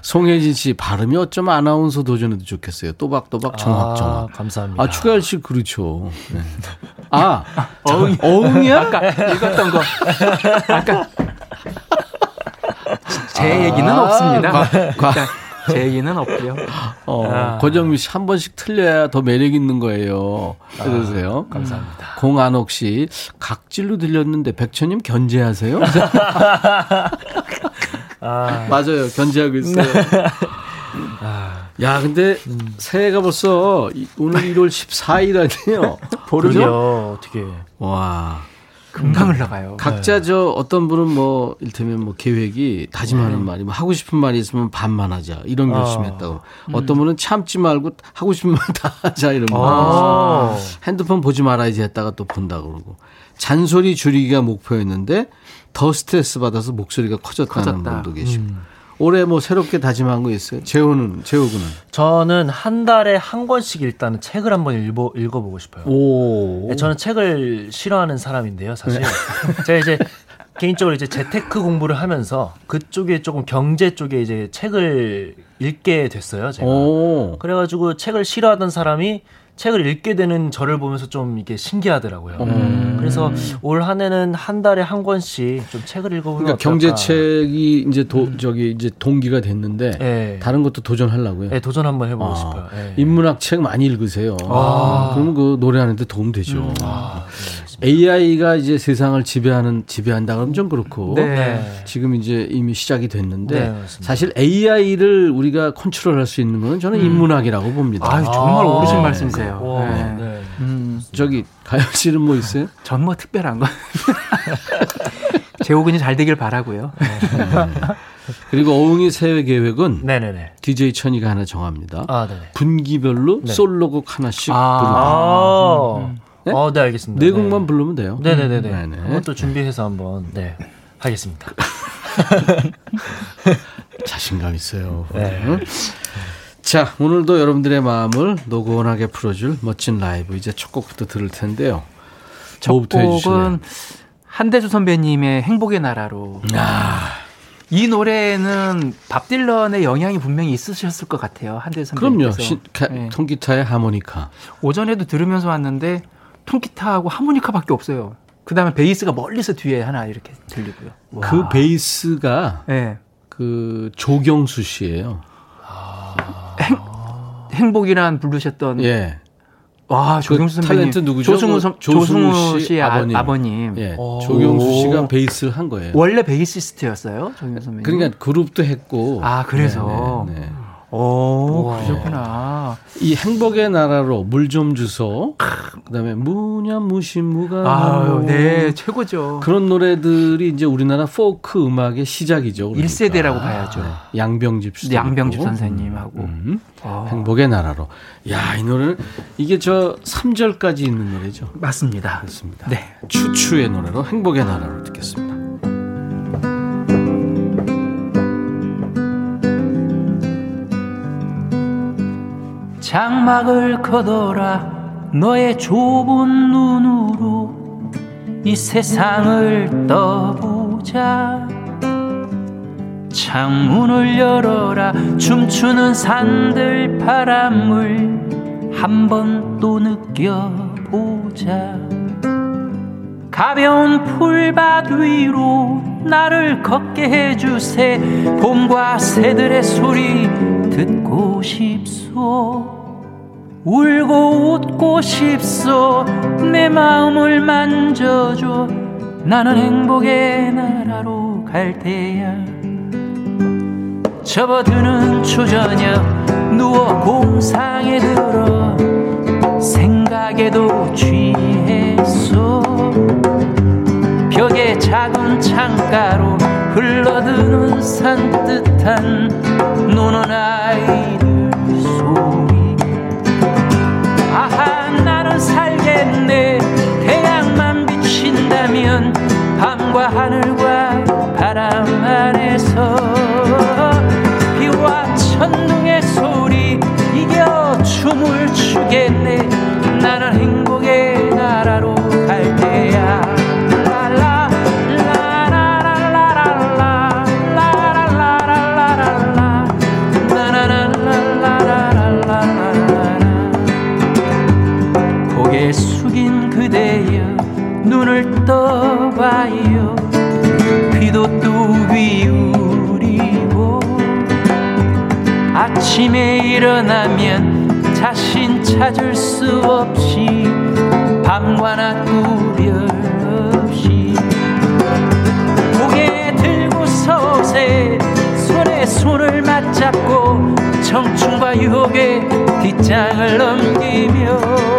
송혜진 씨 발음이 어쩌면 아나운서 도전해도 좋겠어요. 또박또박 정확 정확. 아, 감사합니다. 아 추가할 씨 그렇죠. 네. 아 어흥 어흥이야? 아까 읽었던 거. 아까 제 아, 얘기는 없습니다. 과, 과. 제 얘기는 없고요. 어, 아. 고정미 씨 한 번씩 틀려야 더 매력 있는 거예요. 그러세요. 아, 감사합니다. 공안옥 씨 각질로 들렸는데 백천님 견제하세요? 아. 맞아요. 견제하고 있어요. 아. 야, 근데 음. 새해가 벌써 오늘 1월 14일 아니에요? 보름이요. 어떻게. 와. 금방 흘러가요. 각자 네. 저 어떤 분은 뭐 일테면 뭐 계획이 다짐하는 네. 말이 뭐 하고 싶은 말이 있으면 반만 하자 이런 아. 결심했다고. 음. 어떤 분은 참지 말고 하고 싶은 말 다 하자 이런 말. 아. 핸드폰 보지 말아야지 했다가 또 본다 그러고. 잔소리 줄이기가 목표였는데 더 스트레스 받아서 목소리가 커졌다는 커졌다. 분도 계시고. 음. 올해 뭐 새롭게 다짐한 거 있어요? 재호는 재호군은? 저는 한 달에 한 권씩 일단은 책을 한번 읽어 읽어보고 싶어요. 오. 네, 저는 책을 싫어하는 사람인데요, 사실. 네. 제가 이제 개인적으로 이제 재테크 공부를 하면서 그쪽에 조금 경제 쪽에 이제 책을 읽게 됐어요, 제가. 오. 그래가지고 책을 싫어하던 사람이 책을 읽게 되는 저를 보면서 좀 이게 신기하더라고요. 음. 그래서 올 한해는 한 달에 한 권씩 좀 책을 읽어보면 그러니까 경제책이 이제 도, 음. 저기 이제 동기가 됐는데 네. 다른 것도 도전하려고요. 네, 도전 한번 해보고 아. 싶어요. 네. 인문학 책 많이 읽으세요. 아. 그러면 그 노래하는데 도움 되죠. 음. 아. AI가 이제 세상을 지배하는 지배한다 그러면 좀 그렇고 네. 지금 이제 이미 시작이 됐는데 네, 사실 AI를 우리가 컨트롤할 수 있는 건 저는 음. 인문학이라고 봅니다. 아, 정말 아, 옳으신 말씀이세요. 네. 네. 음. 저기 가영 씨는 뭐 있어요? 전 뭐 특별한 건 제호근이 잘 되길 바라고요. 네. 그리고 어흥이 새해 계획은 네네네. DJ 천이가 하나 정합니다. 아, 분기별로 네. 솔로곡 하나씩 아~ 부르다. 아~ 음. 네? 어, 네, 알겠습니다. 네 곡만 네. 부르면 돼요. 네네네네. 음, 네네. 그것도 준비해서 한번, 네, 하겠습니다. 자신감 있어요. 네. 자, 오늘도 여러분들의 마음을 노곤하게 풀어줄 멋진 라이브 이제 첫 곡부터 들을 텐데요. 첫 곡은 한대주 선배님의 행복의 나라로. 아. 이 노래는 밥 딜런의 영향이 분명히 있으셨을 것 같아요. 한대주 선배님께서. 그럼요. 시, 가, 네. 통기타의 하모니카. 오전에도 들으면서 왔는데 통기타하고 하모니카밖에 없어요. 그 다음에 베이스가 멀리서 뒤에 하나 이렇게 들리고요. 와. 그 베이스가 네. 그 조경수 씨예요. 아. 행, 행복이란 부르셨던 예. 와그 조경수 그 선배님 탤런트 누구죠? 조승우, 그 조승우 씨 아버님. 아 버님. 예. 조경수 씨가 베이스를 한 거예요. 원래 베이시스트였어요, 조경수 선배님. 그러니까 그룹도 했고. 아 그래서. 네네, 네. 오, 그러셨구나. 이 행복의 나라로 물 좀 주소. 그다음에 무냐 무신무가. 아, 네, 최고죠. 그런 노래들이 이제 우리나라 포크 음악의 시작이죠. 그러니까. 1세대라고 봐야죠. 네. 양병집 씨. 양병집 선생님하고. 음. 아. 행복의 나라로. 야, 이 노래는 이게 저 3절까지 있는 노래죠. 맞습니다. 그렇습니다. 네. 추추의 노래로 행복의 나라로 듣겠습니다. 장막을 걷어라 너의 좁은 눈으로 이 세상을 떠보자. 창문을 열어라 춤추는 산들 바람을 한번 또 느껴보자. 가벼운 풀밭 위로 나를 걷게 해주세. 봄과 새들의 소리 듣고 싶소 울고 웃고 싶소. 내 마음을 만져줘. 나는 행복의 나라로 갈 테야. 접어드는 초저녁 누워 공상에 들어 생각에도 취했소. 벽에 작은 창가로 흘러드는 산뜻한 노는 아이들 밤과 하늘과 바람 안에서 비와 천둥의 소리 이겨 춤을 추겠네 눈을 떠봐요. 비도 또 비우리고 아침에 일어나면 자신 찾을 수 없이 밤과 낮 구별 없이 고개 들고서 새 손에 손을 맞잡고 청춘과 유혹의 뒷장을 넘기며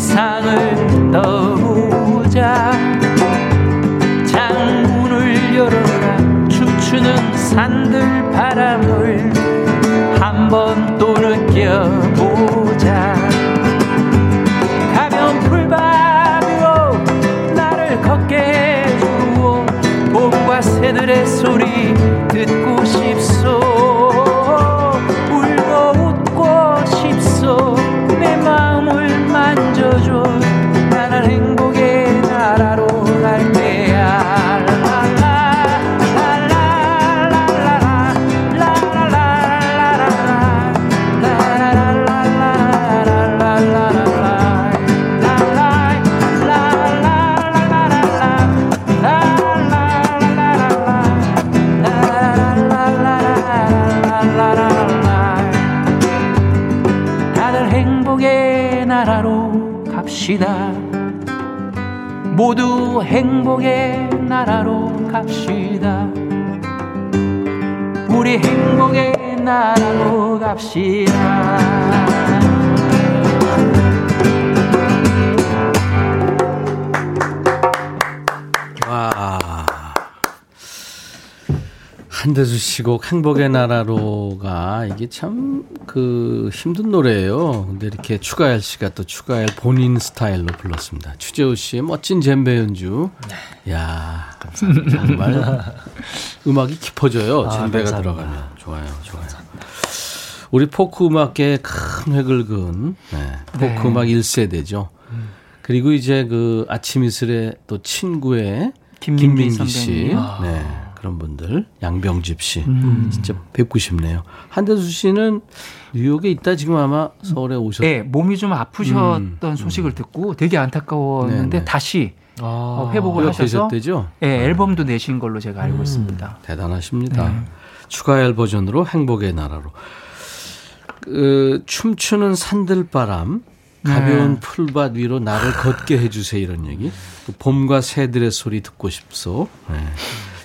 세상을 떠보자. 창문을 열어 산들 바람을 한번 또 느껴보자. 가벼운 풀밭 위로 나를 걷게 해주오 봄과 새들의 소리 듣고 싶소 갑시다. 모두 행복의 나라로 갑시다. 우리 행복의 나라로 갑시다. 한대수 씨곡 행복의 나라로가 이게 참 그 힘든 노래예요. 근데 이렇게 추가열 씨가 또 추가열 본인 스타일로 불렀습니다. 추재호 씨의 멋진 젬베 연주. 네. 야, 감사합니다. 정말 음악이 깊어져요. 아, 젬베가 감 들어가면 좋아요, 좋아요. 우리 포크 음악계의 큰 획을 그은 네, 포크 네. 음악 1세대죠. 음. 그리고 이제 그 아침 이슬의 또 친구의 김민기, 김민기 씨. 아. 네. 그런 분들 양병집 씨 음. 진짜 뵙고 싶네요. 한대수 씨는 뉴욕에 있다 지금 아마 서울에 오셨. 네, 몸이 좀 아프셨던 음. 소식을 듣고 되게 안타까웠는데 네네. 다시 아, 어, 회복을 하셔서 되셨대죠? 네, 앨범도 내신 걸로 제가 알고 음. 있습니다. 대단하십니다. 네. 추가열 버전으로 행복의 나라로. 그, 춤추는 산들바람 가벼운 네. 풀밭 위로 나를 걷게 해주세요 이런 얘기. 그 봄과 새들의 소리 듣고 싶소. 네.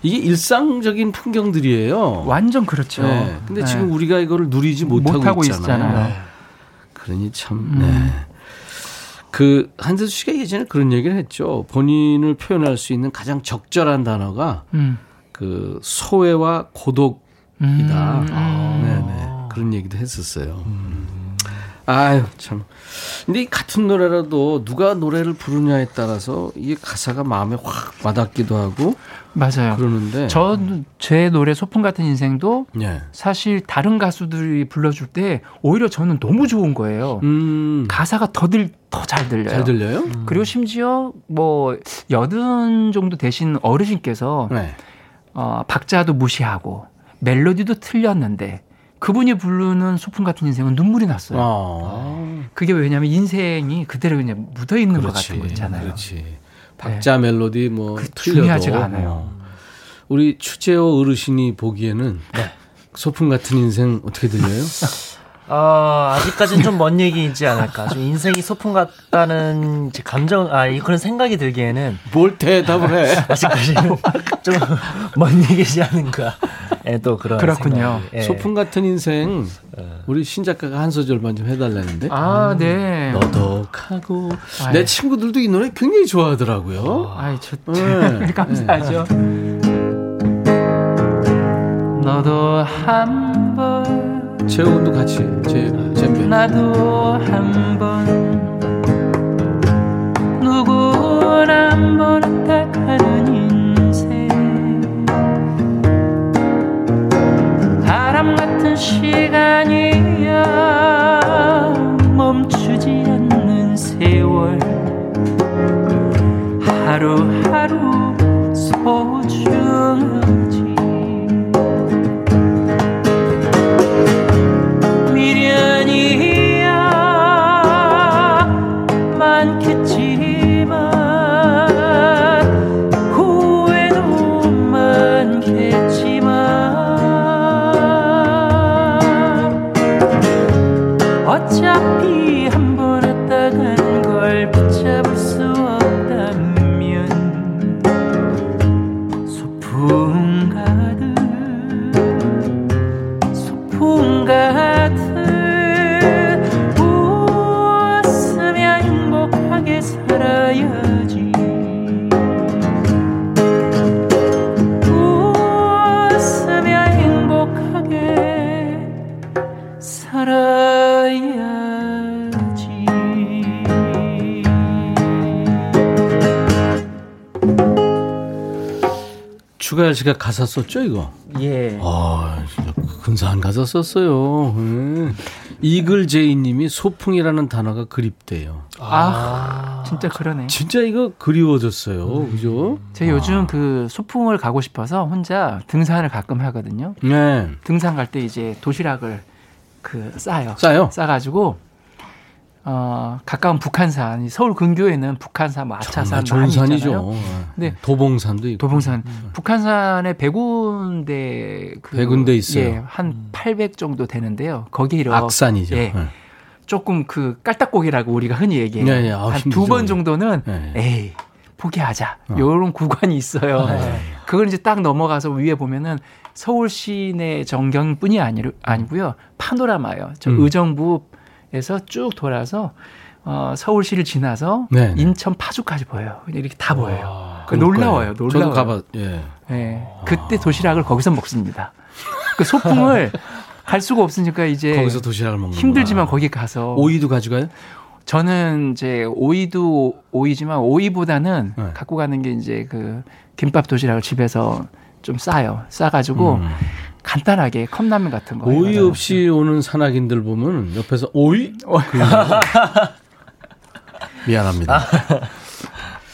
이게 일상적인 풍경들이에요. 완전 그렇죠. 네. 근데 네. 지금 우리가 이거를 누리지 못하고, 못하고 있잖아요. 있잖아요. 네. 그러니 참. 음. 네. 그 한세수 씨가 예전에 그런 얘기를 했죠. 본인을 표현할 수 있는 가장 적절한 단어가 음. 그 소외와 고독이다. 음. 아, 네네 그런 얘기도 했었어요. 음. 아유 참. 근데 이 같은 노래라도 누가 노래를 부르냐에 따라서 이게 가사가 마음에 확 와닿기도 하고 맞아요. 그러는데 저 제 노래 소풍 같은 인생도 네. 사실 다른 가수들이 불러줄 때 오히려 저는 너무 좋은 거예요. 음. 가사가 더들 더 잘 들려요. 잘 들려요? 음. 그리고 심지어 뭐 여든 정도 되신 어르신께서 네. 어, 박자도 무시하고 멜로디도 틀렸는데 그분이 부르는 소풍 같은 인생은 눈물이 났어요. 아. 그게 왜냐하면 인생이 그대로 그냥 묻어 있는 것 같은 거 있잖아요. 그렇지. 박자 네. 멜로디 뭐 그, 틀려도 중요하지가 않아요. 어. 우리 추재호 어르신이 보기에는 네. 소풍 같은 인생 어떻게 들려요? 어, 아직까지는 좀 먼 얘기이지 않을까. 좀 인생이 소풍 같다는 감정, 아, 그런 생각이 들기에는. 뭘 대답을 해? 아직까지는 좀 먼 얘기지 않은가. 예, 또 그런. 그렇군요. 예. 소풍 같은 인생, 우리 신작가가 한 소절만 좀 해달라는데. 아, 네. 너덕하고. 아유. 내 친구들도 이 노래 굉장히 좋아하더라고요. 아이, 좋, 네. 감사하죠. 네. 너도 한번 재훈도 같이 제 잼배. 나도 한번 누구나 한번 택하는 인생. 바람 같은 시간이야. 멈추지 않는 세월. 하루하루 소중 하지 씨가 가사 썼죠, 이거? 예. 아, 진짜 근사한 가사 썼어요. 네. 이글 제이 님이 소풍이라는 단어가 그립대요. 아, 아 진짜 그러네. 진짜 이거 그리워졌어요. 음. 그죠? 제가 아. 요즘 그 소풍을 가고 싶어서 혼자 등산을 가끔 하거든요. 네. 등산 갈 때 이제 도시락을 그 싸요. 싸요? 싸가지고 어, 가까운 북한산, 서울 근교에 는 북한산, 뭐 아차산 좋은 산이죠. 네. 네. 도봉산도 있고. 도봉산. 음. 북한산에 100군데 그 100군데 있어요. 예, 한 800 정도 되는데요. 거기 이렇게 악산이죠. 예. 네. 조금 그 깔딱고기라고 우리가 흔히 얘기해요. 네, 네. 아, 한두 번 정도는 네. 에이 포기하자. 어. 요런 구간이 있어요. 네. 그걸 이제 딱 넘어가서 위에 보면은 서울 시내 정경뿐이 아니, 아니고요. 파노라마요. 저 음. 의정부 에서 쭉 돌아서 어, 서울시를 지나서 네네. 인천 파주까지 보여요. 이렇게 다 보여요. 그 놀라워요. 놀라워요. 저도 가봐. 예. 예. 그때 도시락을 거기서 먹습니다. 그 소풍을 갈 수가 없으니까 이제 거기서 도시락을 먹는 힘들지만 거기 가서 오이도 가져가요? 저는 이제 오이도 오이지만 오이보다는 네. 갖고 가는 게 이제 그 김밥 도시락을 집에서 좀 싸요. 싸가지고 음. 간단하게 컵라면 같은 거. 오이 없이 오는 산악인들 보면 옆에서 오이? 미안합니다.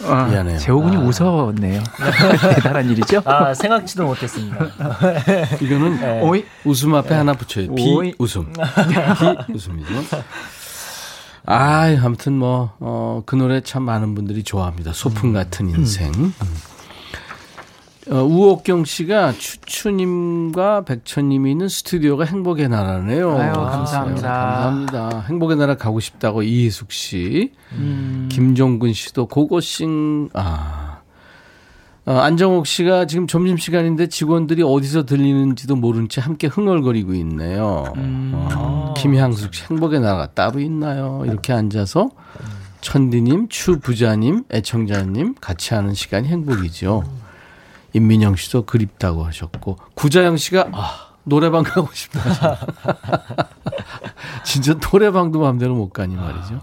아, 미안해요. 재호군이 아. 웃었네요. 대단한 일이죠? 아, 생각지도 못했습니다. 이거는 네. 오이? 웃음 앞에 네. 하나 붙여요. 비 오이. 웃음. 비 웃음이죠. 아, 아무튼 뭐, 어, 그 노래 참 많은 분들이 좋아합니다. 소풍 같은 인생. 음. 어, 우옥경 씨가 추추님과 백천님이 있는 스튜디오가 행복의 나라네요. 아유, 감사합니다. 감사합니다. 행복의 나라 가고 싶다고 이희숙 씨, 음. 김종근 씨도 고고싱, 아. 어, 안정옥 씨가 지금 점심 시간인데 직원들이 어디서 들리는지도 모른 채 함께 흥얼거리고 있네요. 음. 어, 김향숙 씨, 행복의 나라가 따로 있나요? 이렇게 앉아서 천디님, 추 부자님, 애청자님 같이 하는 시간이 행복이죠. 임민영 씨도 그립다고 하셨고 구자영 씨가 아 노래방 가고 싶다. 진짜 노래방도 마음대로 못 가니 말이죠.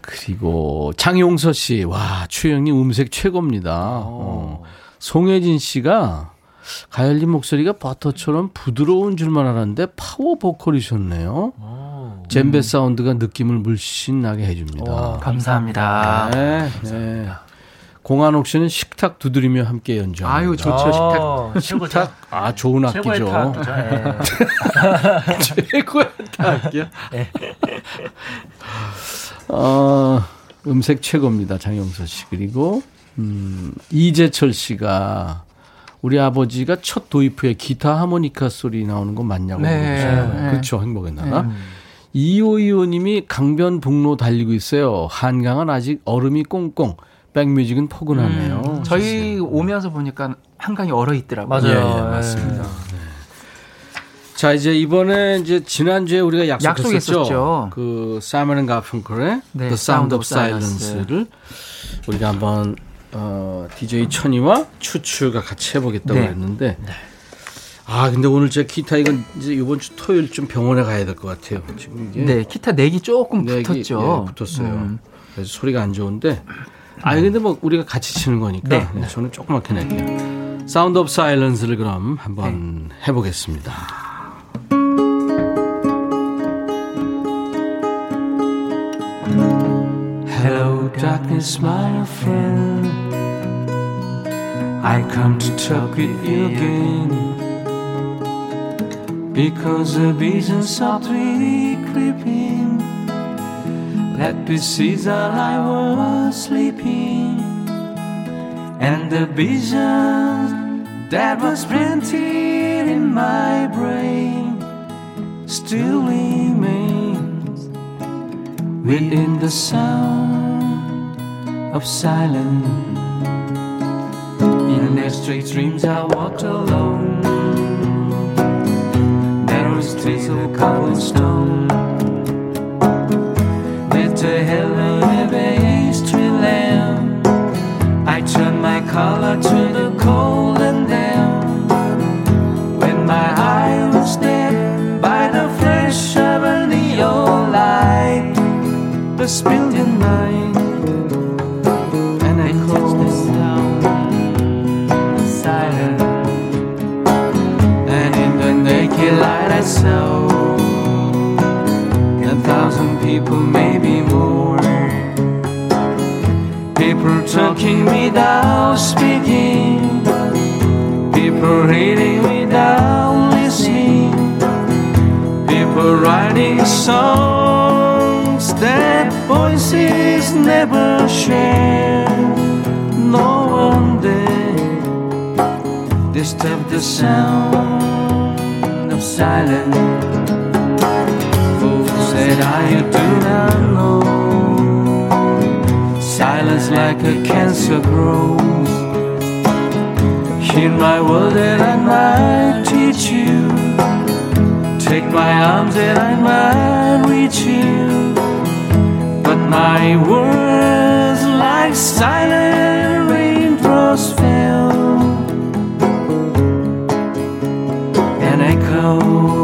그리고 장용서 씨, 와 추영님 음색 최고입니다. 어. 송혜진 씨가 가열님 목소리가 버터처럼 부드러운 줄만 알았는데 파워 보컬이셨네요. 잼베 사운드가 느낌을 물씬 나게 해줍니다. 오, 감사합니다. 네, 네. 공한옥 씨는 식탁 두드리며 함께 연주. 아유 좋죠 아, 식탁. 식탁 아 좋은 악기죠. 최고의 악기요. 네. 어, 음색 최고입니다 장영서 씨 그리고 음, 이재철 씨가 우리 아버지가 첫 도입 후에 기타 하모니카 소리 나오는 거 맞냐고 네, 네. 그렇죠 행복의 나라. 네. 이호이호님이 강변북로 달리고 있어요. 한강은 아직 얼음이 꽁꽁. 백뮤직은 포근하네요. 음, 저희 오면서 보니까 한강이 얼어 있더라고요. 맞아요. 예, 예, 맞습니다. 네. 자 이제 이번에 이제 지난주에 우리가 약속했었죠. 약속했었죠. 그 사이먼 가펑클의 네, The Sound of Silence를 우리가 한번 어, DJ 천이와 추추가 같이 해보겠다고 네. 했는데 네. 아 근데 오늘 제 기타 이건 이제 이번 주 토요일 좀 병원에 가야 될 것 같아요. 지금 이게 네 기타 neck이 조금 neck이, 붙었죠. 예, 붙었어요. 음. 그래서 소리가 안 좋은데 아니 근데 뭐 우리가 같이 치는 거니까 네. 네. 저는 조그맣게 낼게요. Sound of Silence를 그럼 한번 네. 해보겠습니다. Hello darkness my friend I come to talk with you again Because the visions softly creeping That while I was sleeping, and the vision that was printed in my brain still remains within the sound of silence. In the straight dreams, I walked alone. Narrow streets of cobblestone to heaven every easterly lamb. I turn my collar to the cold and damp. When my eyes were dead by the flash of a neon light, the spilling night. And I close the sound, the silence. And in the naked light I saw. People, maybe more. People talking without speaking. People reading without listening. People writing songs that voices never share. No one dare disturb the sound of silence. Said I do not know. Silence like a cancer grows. Hear my word and I might teach you. Take my arms and I might reach you. But my words like silent raindrops fell and echo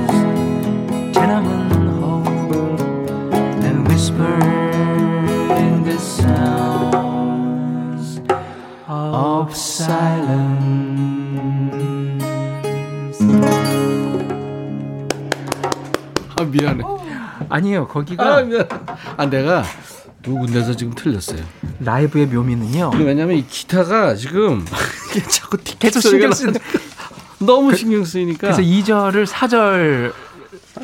아니에요. 거기가 아 미안. 아 내가 두 군데서 지금 틀렸어요. 라이브의 묘미는요. 왜냐면 이 기타가 지금 자꾸 틱 계속 신경 나- 너무 신경 쓰이니까 그래서 2절을 4절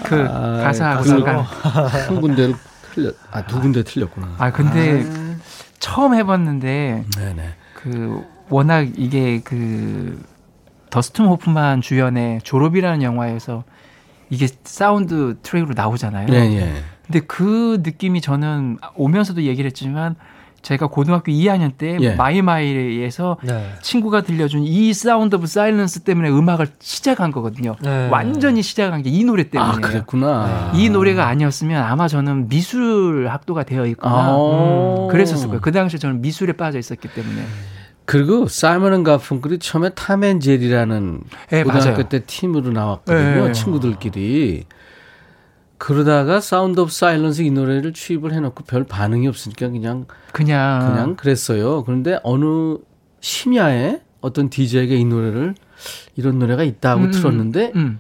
그 아, 가사하고 그- 잠깐 한 군데를 틀렸. 아두 군데 틀렸구나. 아 근데 처음 해봤는데 네네. 그 워낙 이게 그 더스튼 호프만 주연의 졸업이라는 영화에서 이게 사운드 트랙으로 나오잖아요. 네, 예. 근데 그 느낌이 저는 오면서도 얘기를 했지만 제가 고등학교 2학년 때 예. 마이마이에서 네. 친구가 들려준 이 Sound of Silence 때문에 음악을 시작한 거거든요. 네. 완전히 시작한 게 이 노래 때문에. 아 그랬구나. 이 노래가 아니었으면 아마 저는 미술 학도가 되어 있거나 아. 그랬었을 거예요. 그 당시에 저는 미술에 빠져 있었기 때문에. 그리고 사이먼 앤 가펑클이 처음에 톰 앤 제리라는 네, 고등학교 맞아요. 때 팀으로 나왔거든요. 네. 친구들끼리. 그러다가 Sound of Silence 이 노래를 취입을 해놓고 별 반응이 없으니까 그냥 그냥 그냥 그랬어요. 그런데 어느 심야에 어떤 DJ에게 이 노래를 이런 노래가 있다고 음, 틀었는데 음.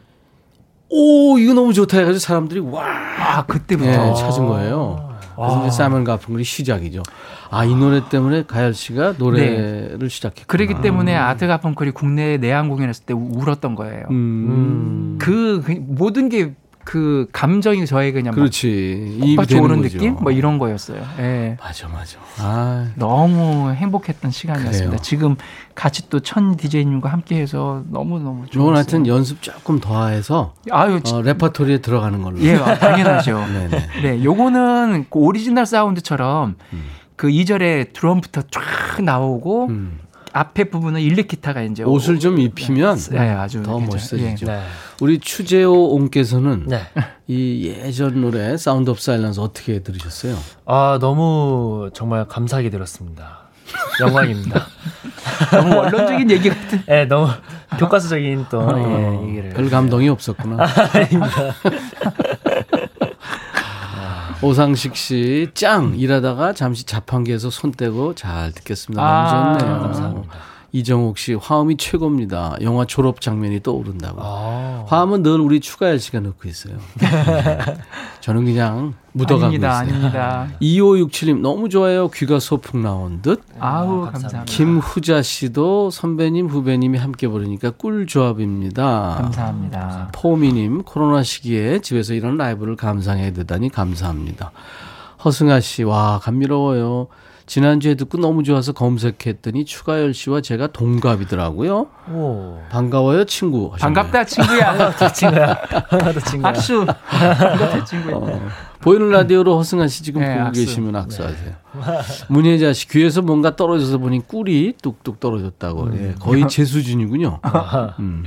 오 이거 너무 좋다 해가지고 사람들이 와 아 그때부터 예, 찾은 거예요. 그래서 이제 사이먼 가펑클이 시작이죠. 아 이 노래 때문에 가열 씨가 노래를 시작했구나. 그러기 때문에 아트 가펑클이 국내 내한 공연했을 때 우- 울었던 거예요. 음. 그, 그 모든 게 그 감정이 저에게 그냥 막 그렇지. 이입이 빡 되는 오는 거죠. 느낌? 뭐 이런 거였어요. 예. 맞아, 맞아. 아, 너무 행복했던 시간이었습니다. 그래요. 지금 같이 또 천 디제이님과 함께해서 너무 너무 좋았어요. 이건 하여튼 연습 조금 더해서 아유, 지- 어, 레퍼토리에 들어가는 걸로. 예, 아, 당연하죠. 네네. 네, 요거는 그 오리지널 사운드처럼 음. 그 2절에 드럼부터 쫙 나오고 음. 앞에 부분은 일렉 기타가 이제 옷을 좀 입히면 예, 아주 더. 멋있어지죠. 네. 우리 추재호 옹께서는 네. 이 예전 노래 Sound of Silence 어떻게 들으셨어요? 아 너무 정말 감사하게 들었습니다. 영광입니다. 예. 너무 원론적인 얘기 같은. 예, 너무 교과서적인 또 예, 얘기를. 어, 별 감동이 없었구나. 오상식 씨, 짱! 일하다가 잠시 자판기에서 손 떼고 잘 듣겠습니다. 너무 아, 좋네요. 감사합니다. 이정옥 씨, 화음이 최고입니다. 영화 졸업 장면이 떠오른다고. 아, 화음은 늘 우리 추가열 씨가 넣고 있어요. 저는 그냥 묻어가고 아닙니다, 있어요. 아닙니다. 2567님, 너무 좋아요. 귀가 소풍 나온 듯. 아우, 감사합니다. 감사합니다. 김후자 씨도 선배님, 후배님이 함께 부르니까 꿀 조합입니다. 감사합니다. 포미님, 코로나 시기에 집에서 이런 라이브를 감상해 듣다니 감사합니다. 허승아 씨, 와, 감미로워요. 지난주에 듣고 너무 좋아서 검색했더니 추가열 씨와 제가 동갑이더라고요. 오. 반가워요, 친구. 하셨네요. 반갑다, 친구야. 또 친구야. 또 친구야. 박수. 반갑다, 친구야. 어, 보이는 라디오로 허승아 씨 지금 네, 보고 악수. 계시면 악수하세요. 문혜자 씨 귀에서 뭔가 떨어져서 보니 꿀이 뚝뚝 떨어졌다고. 예, 거의 제 수준이군요. 음.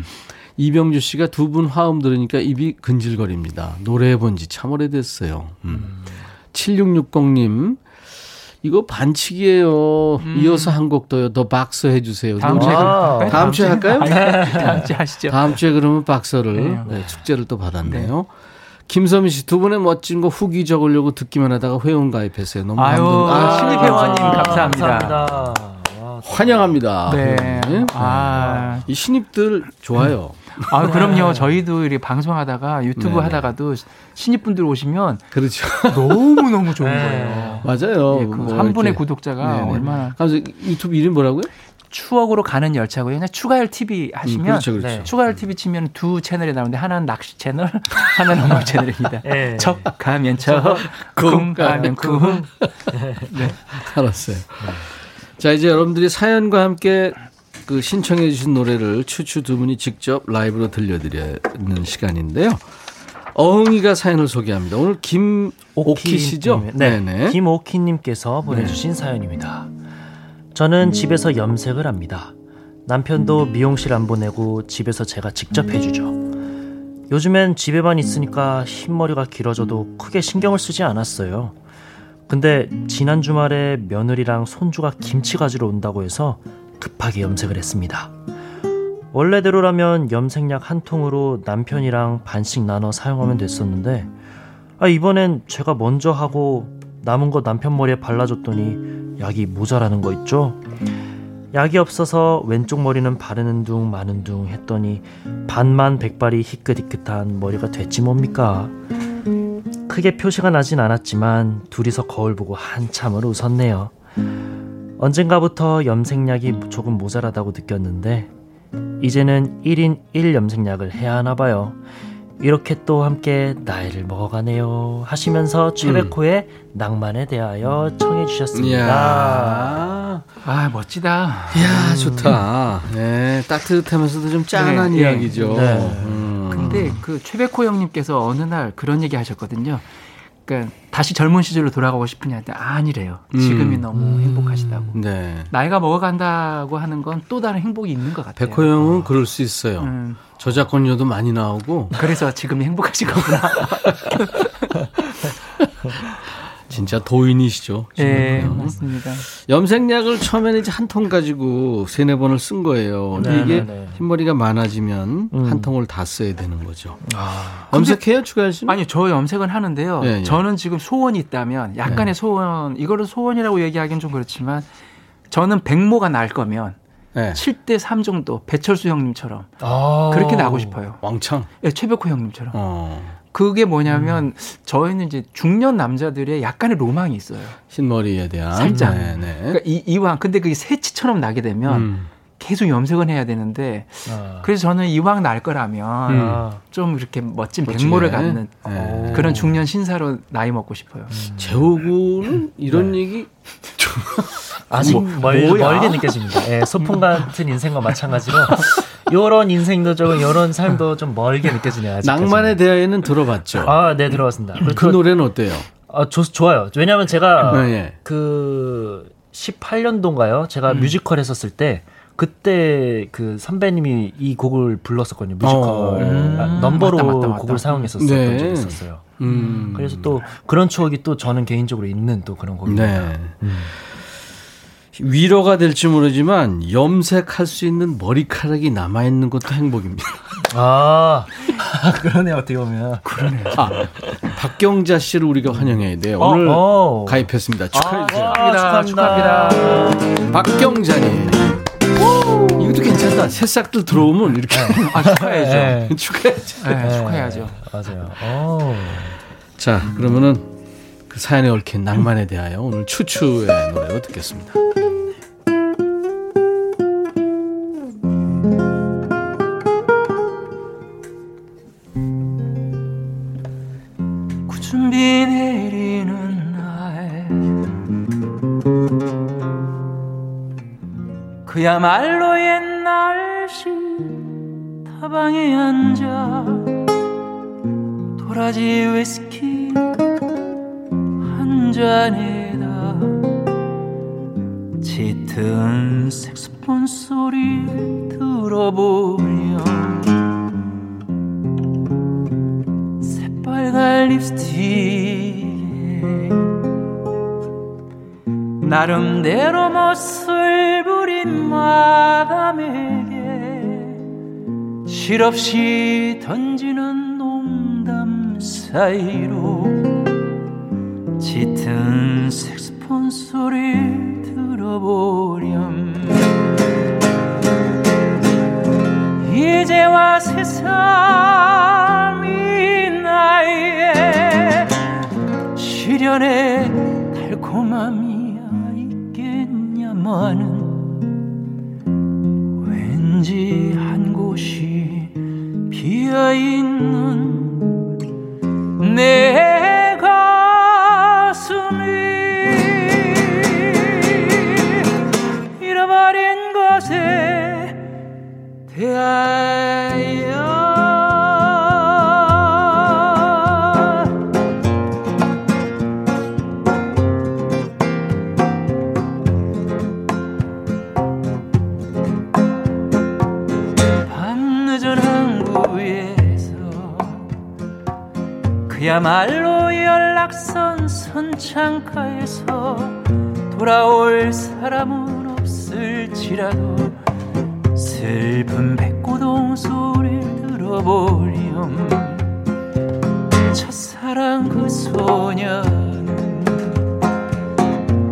이병주 씨가 두 분 화음 들으니까 입이 근질거립니다. 노래해 본 지 참 오래됐어요. 음. 7660님, 이거 반칙이에요. 음. 이어서 한 곡 더요. 더 박서 해주세요. 다음 주에, 아, 다음, 다음 주에 할까요? 다음 주에 하시죠. 다음 주에 그러면 박서를 네. 네, 축제를 또 받았네요. 네. 김서민 씨 두 분의 멋진 거 후기 적으려고 듣기만 하다가 회원 가입했어요. 너무 아유, 아, 신입 회원님 감사합니다. 감사합니다. 환영합니다. 네. 네. 아. 이 신입들 좋아요. 아, 그럼요. 저희도 이렇게 방송하다가 유튜브 네네. 하다가도 신입분들 오시면 그렇죠. 너무 너무 좋은 네. 거예요. 맞아요. 예, 그한 분의 구독자가 네네. 얼마나 유튜브 이름 뭐라고요? 추억으로 가는 열차고요. 그냥 추가열 TV 하시면 음, 그렇죠, 그렇죠. 네. 추가열 TV 치면 두 채널이 나오는데 하나는 낚시 채널, 하나는 음악 채널입니다. 네. 척 가면 척, 쿵 가면 쿵. 네. 알았어요. 자 이제 여러분들이 사연과 함께 그 신청해 주신 노래를 추추 두 분이 직접 라이브로 들려드리는 시간인데요. 어흥이가 사연을 소개합니다. 오늘 김오키 씨죠? 네. 네네. 김오키님께서 보내주신 네. 사연입니다. 저는 집에서 염색을 합니다. 남편도 미용실 안 보내고 집에서 제가 직접 해주죠. 요즘엔 집에만 있으니까 흰머리가 길어져도 크게 신경을 쓰지 않았어요. 근데 지난 주말에 며느리랑 손주가 김치 가지러 온다고 해서 급하게 염색을 했습니다. 원래대로라면 염색약 한 통으로 남편이랑 반씩 나눠 사용하면 됐었는데 아, 이번엔 제가 먼저 하고 남은 거 남편 머리에 발라줬더니 약이 모자라는 거 있죠? 약이 없어서 왼쪽 머리는 바르는 둥 마는 둥 했더니 반만 백발이 희끗희끗한 머리가 됐지 뭡니까? 크게 표시가 나진 않았지만 둘이서 거울 보고 한참을 웃었네요. 언젠가부터 염색약이 조금 모자라다고 느꼈는데 이제는 1인 1 염색약을 해야 하나 봐요. 이렇게 또 함께 나이를 먹어가네요. 하시면서 최백호의 음. 낭만에 대하여 청해 주셨습니다. 아 멋지다. 이야 좋다. 네, 따뜻하면서도 좀 짠한 네, 네. 이야기죠. 네. 음. 근데 그 최백호 형님께서 어느 날 그런 얘기 하셨거든요. 그러니까 다시 젊은 시절로 돌아가고 싶으냐 할때 아니래요. 지금이 음. 너무 음. 행복하시다고. 네. 나이가 먹어간다고 하는 건 또 다른 행복이 있는 것 같아요. 백호 형은 어. 그럴 수 있어요. 음. 저작권료도 많이 나오고. 그래서 지금 행복하신 거구나. 진짜 도인이시죠. 네, 맞습니다. 염색약을 처음에는 이제 한 통 가지고 세네 번을 쓴 거예요. 근데 네, 이게 네, 네. 흰머리가 많아지면 음. 한 통을 다 써야 되는 거죠. 아, 염색해요, 추가할 씨? 아니요, 저 염색은 하는데요. 네, 네. 저는 지금 소원이 있다면 약간의 네. 소원, 이거를 소원이라고 얘기하기는 좀 그렇지만 저는 백모가 날 거면 네. 7대 3 정도 배철수 형님처럼 아~ 그렇게 나고 싶어요. 왕창? 네, 최백호 형님처럼. 어. 그게 뭐냐면 음. 저희는 이제 중년 남자들의 약간의 로망이 있어요. 흰머리에 대한 살짝. 네네. 네. 그러니까 이, 이왕 근데 그게 새치처럼 나게 되면 음. 계속 염색은 해야 되는데 아. 그래서 저는 이왕 날 거라면 음. 좀 이렇게 멋진 멋지게. 백모를 갖는 네. 그런 중년 신사로 나이 먹고 싶어요. 음. 재호구는 이런 네. 얘기 아직 뭐, 멀, 멀게 느껴집니다. 예, 소풍 같은 인생과 마찬가지로 요런 인생도 좀 요런 삶도 좀 멀게 느껴지네요. 아직까지는. 낭만에 대하여는 들어봤죠. 아, 네 들어봤습니다. 그, 그 노래는 어때요? 아, 좋, 좋아요. 왜냐하면 제가 네, 네. 그 18년도인가요? 제가 음. 뮤지컬 했었을 때 그때 그 선배님이 이 곡을 불렀었거든요. 뮤지컬 어, 음. 아, 넘버로 맞다, 맞다, 맞다. 곡을 사용했었던 네. 적이 있었어요. 음. 그래서 또 그런 추억이 또 저는 개인적으로 있는 또 그런 곡입니다. 네. 음. 위로가 될지 모르지만 염색할 수 있는 머리카락이 남아 있는 것도 행복입니다. 아, 그러네 어떻게 보면. 그러네. 아, 박경자 씨를 우리가 환영해야 돼요. 어, 오늘 어, 가입했습니다. 축하해 주세요. 아, 축하합니다. 축하합니다. 박경자님. 이것도 괜찮다. 새싹들 들어오면 이렇게 네. 아, 축하해야죠. 네. 축하해야죠. 네, 축하해야죠. 맞아요. 오. 자, 그러면은 그 사연에 얽힌 낭만에 대하여 오늘 추추의 노래로 듣겠습니다. 그야말로 옛날식 다방에 앉아 도라지 위스키 한 잔이다. 짙은 색소폰 소리 들어보며 새빨간 립스틱에 나름대로 멋을 부린 마담에게 실없이 던지는 농담 사이로 짙은 색스폰 소리 들어보렴. 이제와 세상이 나의 시련의 달콤함이야 있겠냐마는 그야말로 연락선 선창가에서 돌아올 사람은 없을지라도 슬픈 백고동 소리를 들어보렴. 첫사랑 그 소녀는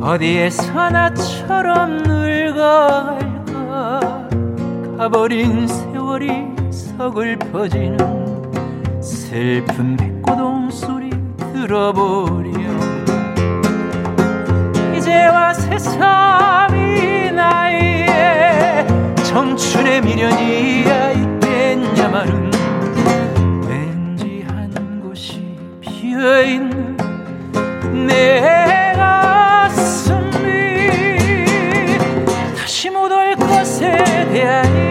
어디에서 나처럼 늙어갈까? 가버린 세월이 서글퍼지는 슬픈 백고동 소리 들어보렴 이제와 세상이 나이에 청춘의 미련이야 있겠냐마는 왠지 한 곳이 비어있는 내 가슴이 다시 못 올 것에 대하여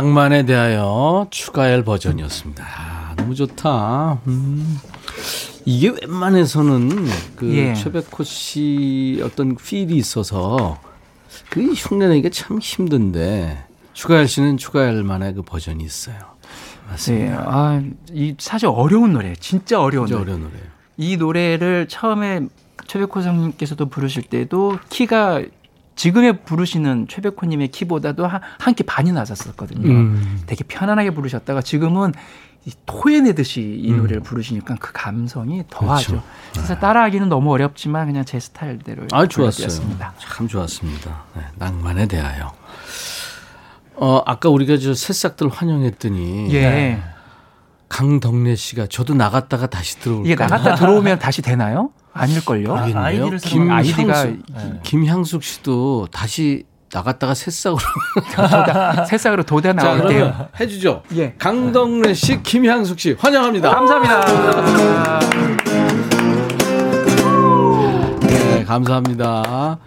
낭만에 대하여 추가열 버전이었습니다. 아, 너무 좋다. 음. 이게 웬만해서는 그 예. 최백호 씨 어떤 필이 있어서 그 흉내내기가 참 힘든데 추가열 씨는 추가열 만의 그 버전이 있어요. 맞습니다. 네. 아, 이 사실 어려운 노래, 진짜 어려운 진짜 노래. 어려운 노래예요. 이 노래를 처음에 최백호 선생님께서도 부르실 때도 키가 지금에 부르시는 최백호님의 키보다도 한 키 반이 낮았었거든요. 음. 되게 편안하게 부르셨다가 지금은 토해내듯이 이 음. 노래를 음. 부르시니까 그 감성이 더하죠. 그렇죠. 그래서 네. 따라하기는 너무 어렵지만 그냥 제 스타일대로 아 좋았어요. 참 좋았습니다. 네, 낭만에 대하여. 어 아까 우리가 저 새싹들 환영했더니 예. 네. 강덕래 씨가 저도 나갔다가 다시 들어올까 이게 나갔다 들어오면 다시 되나요? 아닐걸요? 아, 아이디를 김, 아이디가 네. 김향숙 씨도 다시 나갔다가 새싹으로 새싹으로 도대 나올게요. 해주죠. 예. 강덕래 씨, 김향숙 씨 환영합니다. 감사합니다. 네, 감사합니다.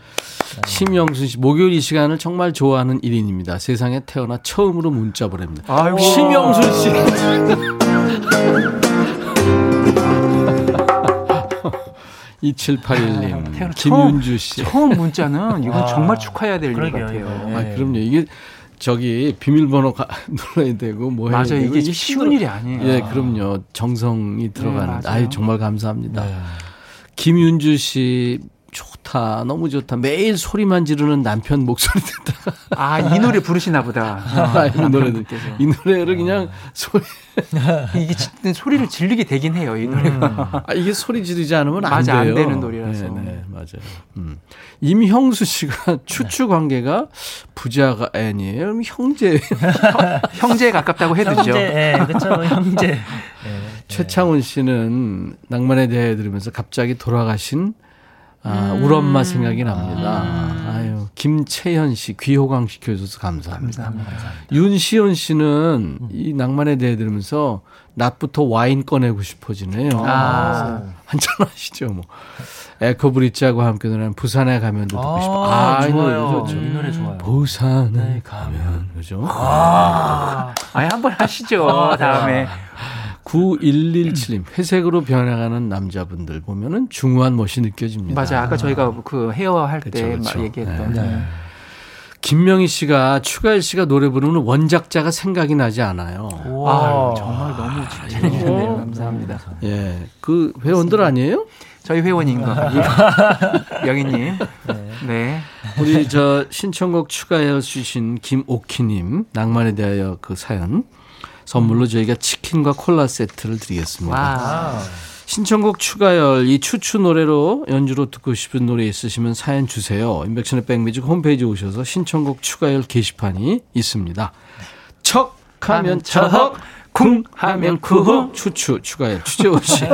심영순 씨, 목요일 이 시간을 정말 좋아하는 1인입니다. 세상에 태어나 처음으로 문자 보냅니다. 아이고. 심영순 씨. 2781님, 아, 김윤주 씨. 처음 문자는 이건 아, 정말 축하해야 될 일 같아요. 아, 그럼요. 이게 저기 비밀번호 가, 눌러야 되고 뭐 해야 맞아요. 이게 쉬운 일이 아니에요. 예, 그럼요. 정성이 들어가는. 네, 아유 정말 감사합니다. 네. 김윤주 씨 좋다. 너무 좋다. 매일 소리만 지르는 남편 목소리 듣다가. 아, 이 노래 부르시나 보다. 아, 이 노래는. 이 노래를 그냥 소리. 이게 소리를 지르게 되긴 해요, 이 노래가. 음. 아, 이게 소리 지르지 않으면 안 맞아, 돼요. 안 되는 노래라서. 네, 네 맞아요. 음. 임형수 씨가 추추 관계가 부자가 아니에요. 형제. 형제에 가깝다고 해두죠. 형제, 네, 그렇죠. 형제. 네. 최창훈 씨는 낭만에 대해 들으면서 갑자기 돌아가신 아, 음. 우리 엄마 생각이 납니다. 아. 유 김채현 씨 귀호강 시켜줘서 감사합니다. 감사합니다. 윤시연 씨는 이 낭만에 대해 들으면서 낮부터 와인 꺼내고 싶어지네요. 아. 한잔 하시죠, 뭐. 에코브릿지하고 함께 노래하는 부산에 가면 듣고 아, 싶어. 아, 이 노래 좋죠. 이 노래 좋아요. 부산에 가면, 그죠? 아, 아니, 한번 하시죠, 다음에. 9117님, 회색으로 변해가는 남자분들 보면은 중후한 멋이 느껴집니다. 맞아. 아까 저희가 그 헤어 할 때 얘기했던. 네. 네. 김명희 씨가 추가열 씨가 노래 부르는 원작자가 생각이 나지 않아요. 아, 정말 너무 잘해주네요. 감사합니다. 예, 그 회원들 아니에요? 저희 회원인 거. 영희님. 네. 네. 우리 저 신청곡 추가해 주신 김오키님 낭만에 대하여 그 사연 선물로 저희가 치킨과 콜라 세트를 드리겠습니다. 와. 신청곡 추가열 이 추추 노래로 연주로 듣고 싶은 노래 있으시면 사연 주세요. 인백션의 백뮤직 홈페이지 오셔서 신청곡 추가열 게시판이 있습니다. 척 하면 척, 쿵 하면 쿠 추추 추가열 추재호 씨.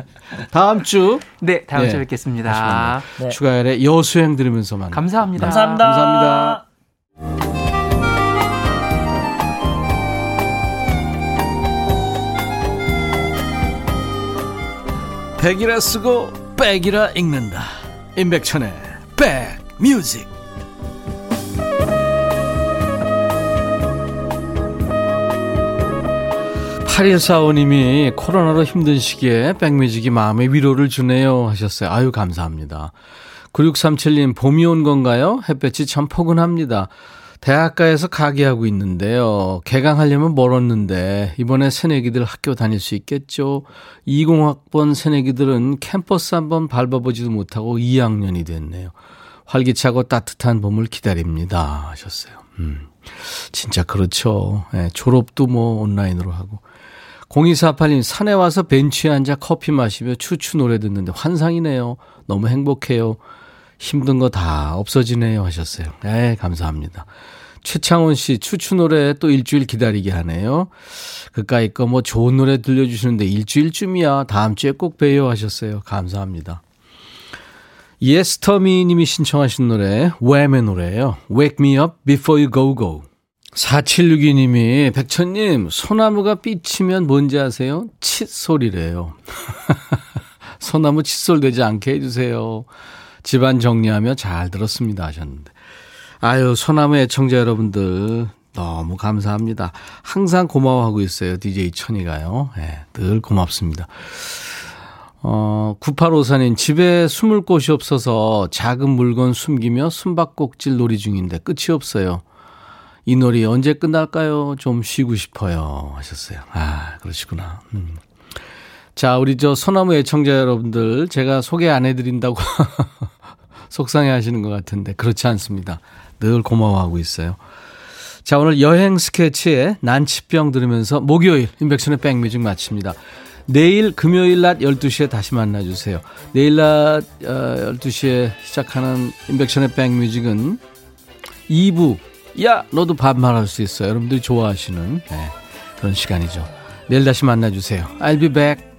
다음 주. 네, 다음 네, 주에 뵙겠습니다. 네. 추가열의 여수행 들으면서 만 감사합니다. 감사합니다. 감사합니다. 백이라 쓰고 백이라 읽는다. 임백천의 백뮤직. 8145님이 코로나로 힘든 시기에 백뮤직이 마음의 위로를 주네요 하셨어요. 아유, 감사합니다. 9637님, 봄이 온 건가요? 햇볕이 참 포근합니다. 대학가에서 가게하고 있는데요. 개강하려면 멀었는데, 이번에 새내기들 학교 다닐 수 있겠죠? 20학번 새내기들은 캠퍼스 한번 밟아보지도 못하고 2학년이 됐네요. 활기차고 따뜻한 봄을 기다립니다. 하셨어요. 음, 진짜 그렇죠. 네, 졸업도 뭐 온라인으로 하고. 0248님, 산에 와서 벤치에 앉아 커피 마시며 추추 노래 듣는데 환상이네요. 너무 행복해요. 힘든 거 다 없어지네요. 하셨어요. 네, 감사합니다. 최창원 씨, 추추 노래 또 일주일 기다리게 하네요. 그까이 거 뭐 좋은 노래 들려주시는데 일주일쯤이야. 다음 주에 꼭 봬요. 하셨어요. 감사합니다. 예스터미 님이 신청하신 노래, 웸의 노래예요. Wake me up before you go go. 4762 님이 백천님 소나무가 삐치면 뭔지 아세요? 칫솔이래요. 소나무 칫솔 되지 않게 해주세요. 집안 정리하며 잘 들었습니다 하셨는데 아유 소나무 애청자 여러분들 너무 감사합니다. 항상 고마워하고 있어요. DJ 천이가요. 네, 늘 고맙습니다. 어, 9854님, 집에 숨을 곳이 없어서 작은 물건 숨기며 숨바꼭질 놀이 중인데 끝이 없어요. 이 놀이 언제 끝날까요? 좀 쉬고 싶어요. 하셨어요. 아, 그러시구나. 음. 자, 우리 저 소나무 애청자 여러분들, 제가 소개 안 해드린다고 속상해 하시는 것 같은데, 그렇지 않습니다. 늘 고마워하고 있어요. 자, 오늘 여행 스케치에 난치병 들으면서 목요일 인백션의 백뮤직 마칩니다. 내일 금요일 낮 12시에 다시 만나주세요. 내일 낮 12시에 어, 시작하는 인백션의 백뮤직은 2부 야 너도 반말할 수 있어 여러분들이 좋아하시는 네, 그런 시간이죠 내일 다시 만나주세요 I'll be back